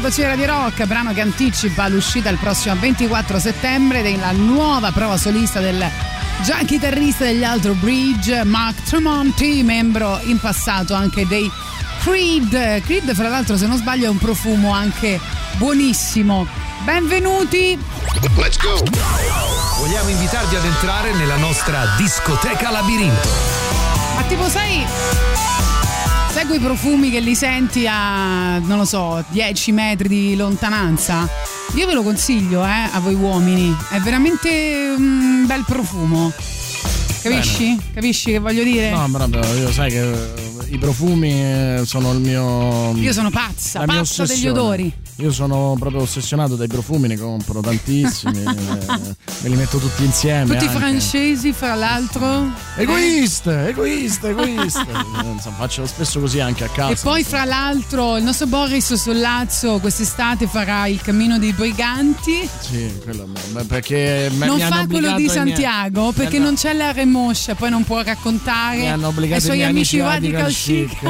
Rotazione di rock, brano che anticipa l'uscita il prossimo 24 settembre della nuova prova solista del già chitarrista degli Alto Bridge, Mark Tremonti, membro in passato anche dei Creed. Creed, fra l'altro, se non sbaglio, è un profumo anche buonissimo. Benvenuti! Let's go! Vogliamo invitarvi ad entrare nella nostra discoteca labirinto. Ma tipo, sai, sai quei profumi che li senti a, non lo so, 10 metri di lontananza? Io ve lo consiglio, eh, a voi uomini. È veramente un bel profumo. Capisci? Capisci che voglio dire? No, proprio, io sai che i profumi eh, sono il mio. Io sono pazza, pazza degli odori. Io sono proprio ossessionato dai profumi, ne compro tantissimi, eh, me li metto tutti insieme. Tutti anche. francesi, fra l'altro. Egoista, egoista, egoista. Eh, Insomma, faccio spesso così anche a casa. E poi, fra l'altro, il nostro Boris Sollazzo quest'estate farà il cammino dei briganti. Sì, quello beh, perché me- non mi fa quello di Santiago perché Eh, no. non c'è la remoscia, poi non può raccontare Mi hanno ai obbligato i suoi amici amici radical chic.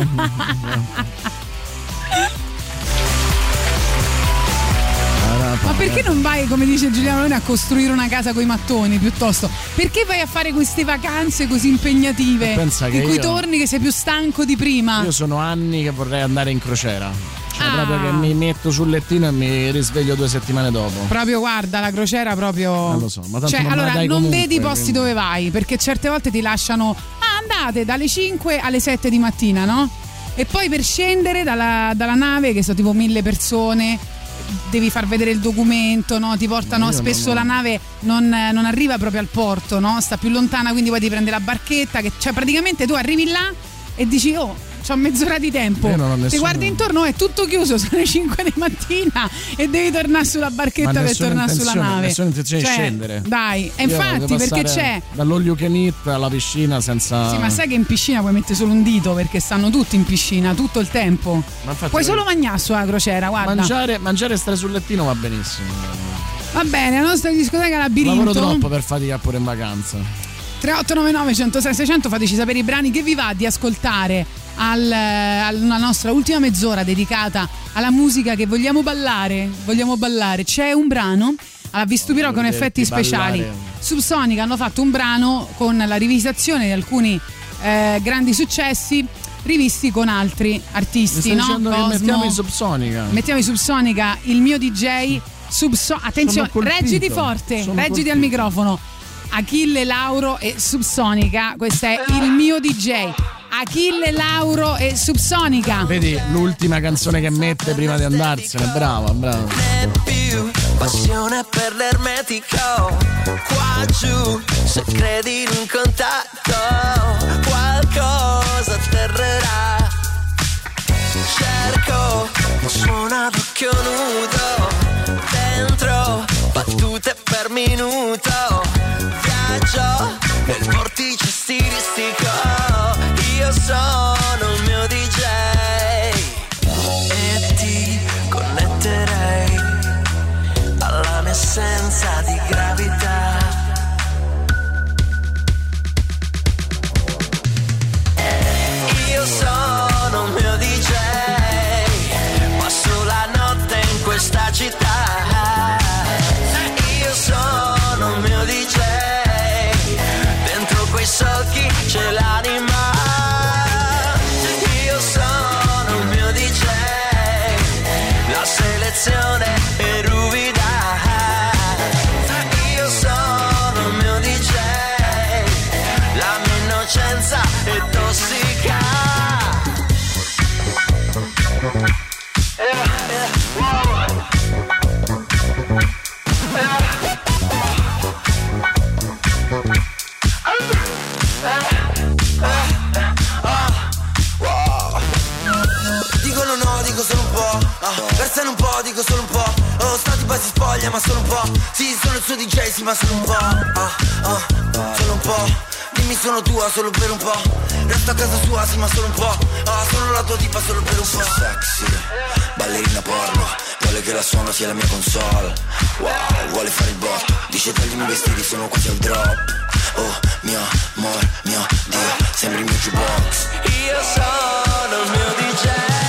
Ma perché non vai, come dice Giuliano Leone, a costruire una casa con i mattoni piuttosto? Perché vai a fare queste vacanze così impegnative? Pensa che in cui io- torni che sei più stanco di prima? Io sono anni che vorrei andare in crociera. Cioè, Ah. proprio che mi metto sul lettino e mi risveglio due settimane dopo. Proprio guarda, la crociera proprio. Non lo so, ma tanto Cioè, non allora non comunque, vedi i posti quindi. dove vai, perché certe volte ti lasciano. Andate dalle 5 alle 7 di mattina, no? E poi per scendere dalla, dalla nave, che sono tipo mille persone, devi far vedere il documento, no? Ti portano Io spesso non- la nave non, non arriva proprio al porto, no? Sta più lontana, quindi poi ti prende la barchetta. Che, cioè, praticamente tu arrivi là e dici, oh. C'ho mezz'ora di tempo. Ho Ti guardi intorno, è tutto chiuso, sono le 5 di mattina e devi tornare sulla barchetta per tornare sulla nave. nessuna intenzione di Cioè, scendere. Dai, e infatti, perché c'è. You can eat alla piscina senza. Sì, ma sai che in piscina puoi mettere solo un dito perché stanno tutti in piscina tutto il tempo. Puoi solo mangiare sulla crociera, guarda. Mangiare, mangiare e stare sul lettino va benissimo. Va bene, la nostra discoteca Lavoro labirinto. troppo per faticare pure in vacanza. 3899 106 600 fateci sapere i brani che vi va di ascoltare al- alla nostra ultima mezz'ora dedicata alla musica che vogliamo ballare. Vogliamo ballare. C'è un brano alla Vistupirò con volerti effetti speciali. ballare. Subsonica hanno fatto un brano con la rivisitazione di alcuni eh, grandi successi rivisti con altri artisti, no? mettiamo in subsonica. Mettiamo in subsonica il mio DJ. Subso- attenzione, reggiti forte, Sono reggiti colpito. al microfono. Achille Lauro e Subsonica, questo è il mio DJ. Achille Lauro e Subsonica. Vedi l'ultima canzone che mette prima di andarsene. Brava, brava. più passione per l'ermetico qua giù se credi in un contatto qualcosa atterrerà cerco un suono ad occhio nudo dentro battute per minuto viaggio nel vortice stilistico Versano un po', dico solo un po'. Oh, stati poi si spoglia, ma solo un po'. Sì, sono il suo DJ, sì, ma solo un po'. Ah, ah, solo un po'. Dimmi sono tua solo per un po'. Resto a casa sua, sì, ma solo un po'. Ah, sono la tua tipa solo per un po'. Sexy, ballerina porno. Vuole che la suono sia la mia console. Wow, vuole fare il botto. Dice taglimi i vestiti, sono quasi al drop. Oh, mio amor, mio Dio, sembri il mio jukebox. Io sono il mio DJ.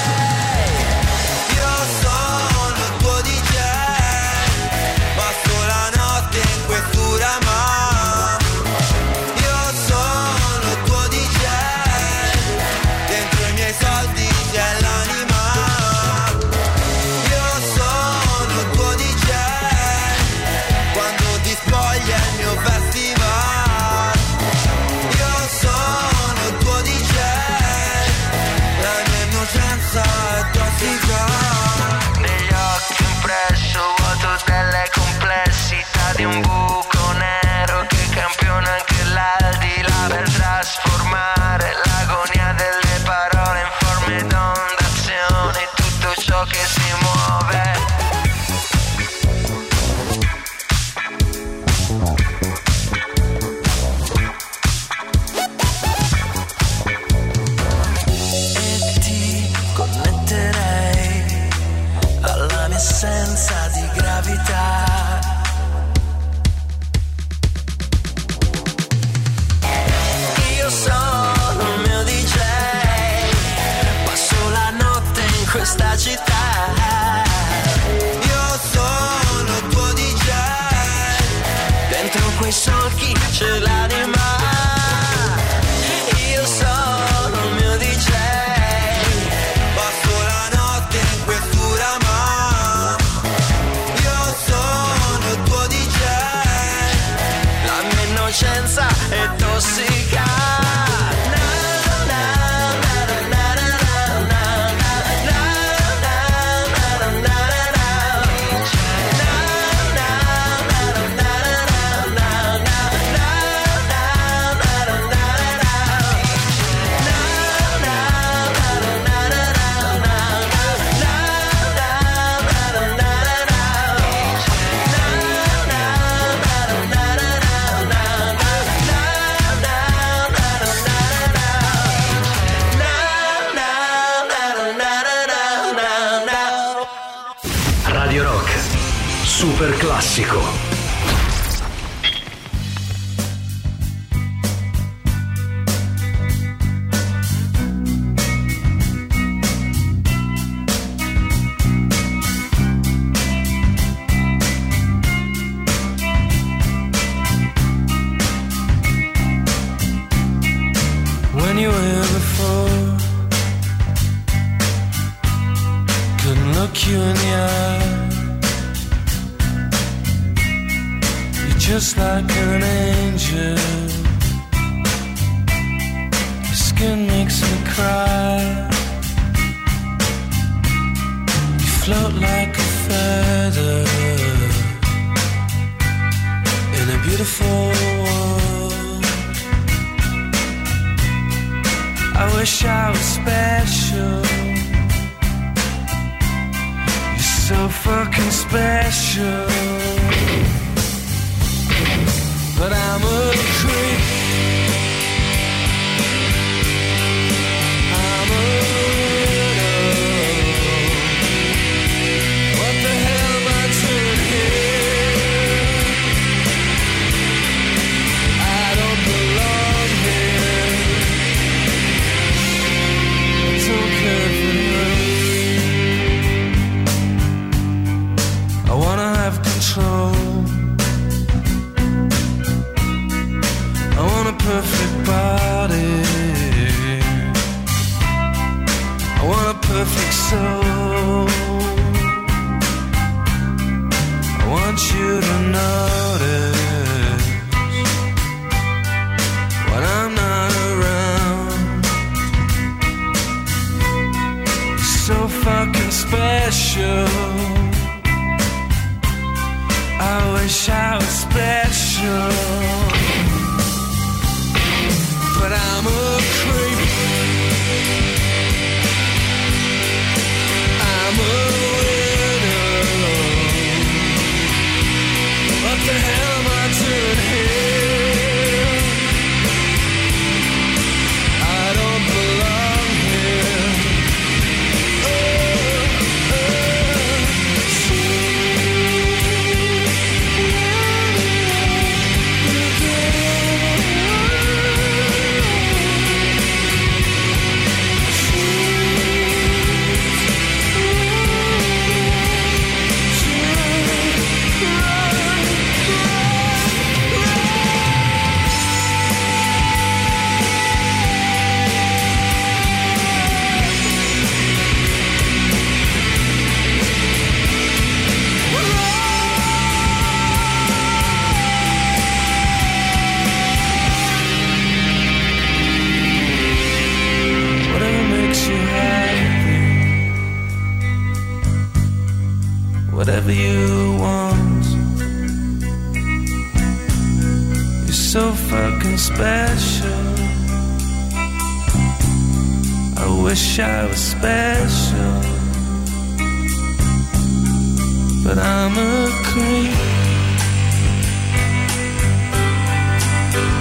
but I'm a creep.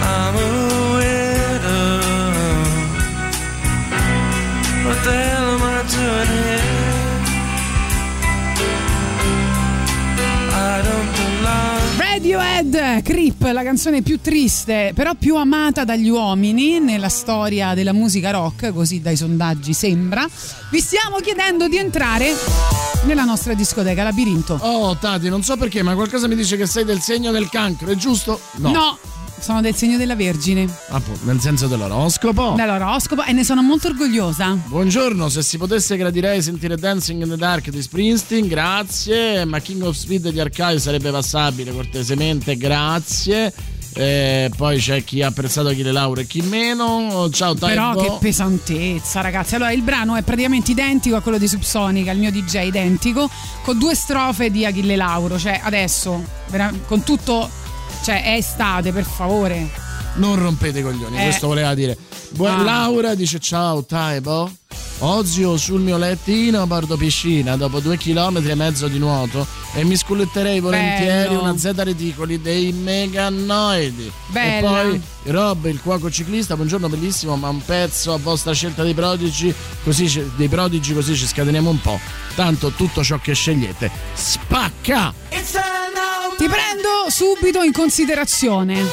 I'm a widow. What the hell am I doing here? I don't belong. Radiohead, Creep, la canzone più triste, però più amata dagli uomini nella storia della musica rock, così dai sondaggi sembra. Vi stiamo chiedendo di entrare nella nostra discoteca Labirinto. Oh, Tati, non so perché, ma qualcosa mi dice che sei del segno del cancro, è giusto? No. No, sono del segno della Vergine. Appunto, nel senso dell'oroscopo. Dall'oroscopo e ne sono molto orgogliosa. Buongiorno, se si potesse gradirei sentire Dancing in the Dark di Springsteen, grazie. Ma King of Speed di Arcaio sarebbe passabile cortesemente, grazie. Eh, poi c'è chi ha apprezzato chi le laura e chi meno. Ciao Però Taibo. che pesantezza, ragazzi. Allora, il brano è praticamente identico a quello di Subsonica, il mio DJ identico, con due strofe di Achille Lauro. Cioè, adesso, con tutto. Cioè, è estate, per favore. Non rompete i coglioni, Eh. questo voleva dire. Buon Ah. Laura dice ciao Taibo. Oggi ho sul mio lettino a bordo piscina dopo due chilometri e mezzo di nuoto e mi sculletterei volentieri Bello. una Z reticoli dei meganoidi. Bella. E poi Rob, il cuoco ciclista, buongiorno bellissimo, ma un pezzo a vostra scelta dei prodigi, così ci- dei prodigi così ci scateniamo un po'. Tanto tutto ciò che scegliete spacca! Ti prendo subito in considerazione.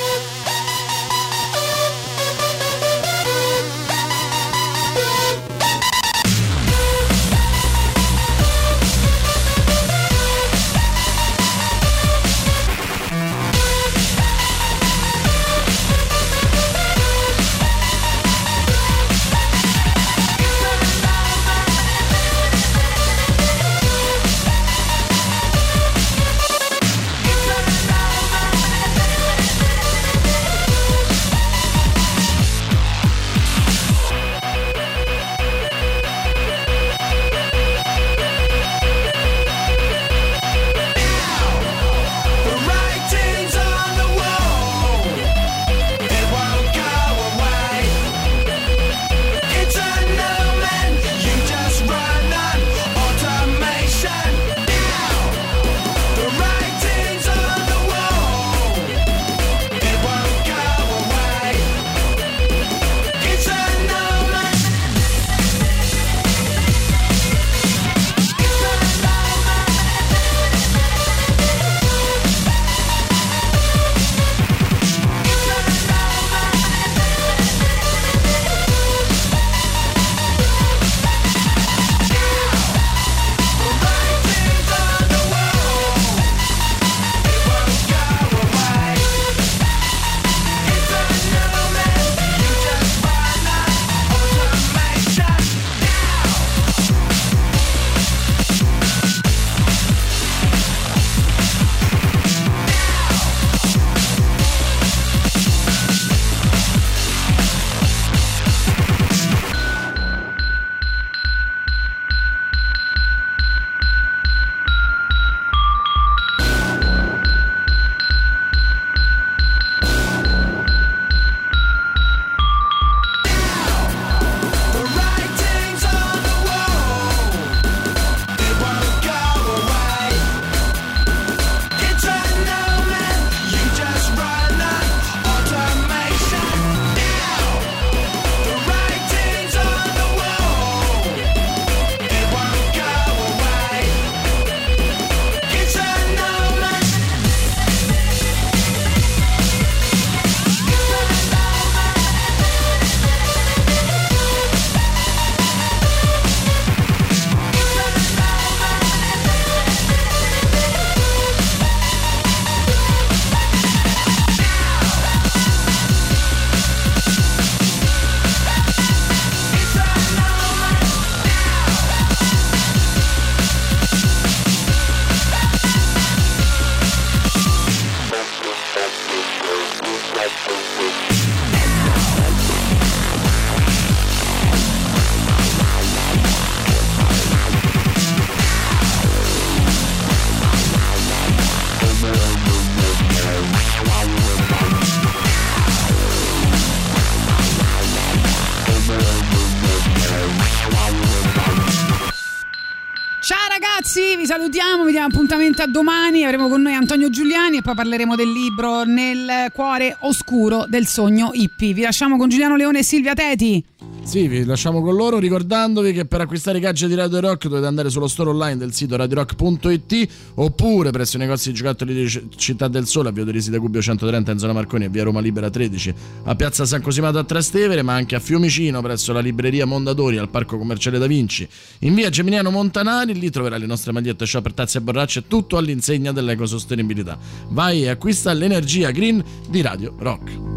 Appuntamento a domani, avremo con noi Antonio Giuliani e poi parleremo del libro Nel cuore oscuro del sogno hippie. Vi lasciamo con Giuliano Leone e Silvia Teti. Sì, vi lasciamo con loro ricordandovi che per acquistare i gadget di Radio Rock dovete andare sullo store online del sito radiorock.it oppure presso i negozi di giocattoli di Città del Sole a Via Torisi da Gubbio 130 in zona Marconi e Via Roma Libera 13 a Piazza San Cosimato a Trastevere ma anche a Fiumicino presso la libreria Mondadori al Parco Commerciale Da Vinci. In via Geminiano Montanari lì troverai le nostre magliette shopper tazze e borracce tutto all'insegna dell'ecosostenibilità. Vai e acquista l'energia green di Radio Rock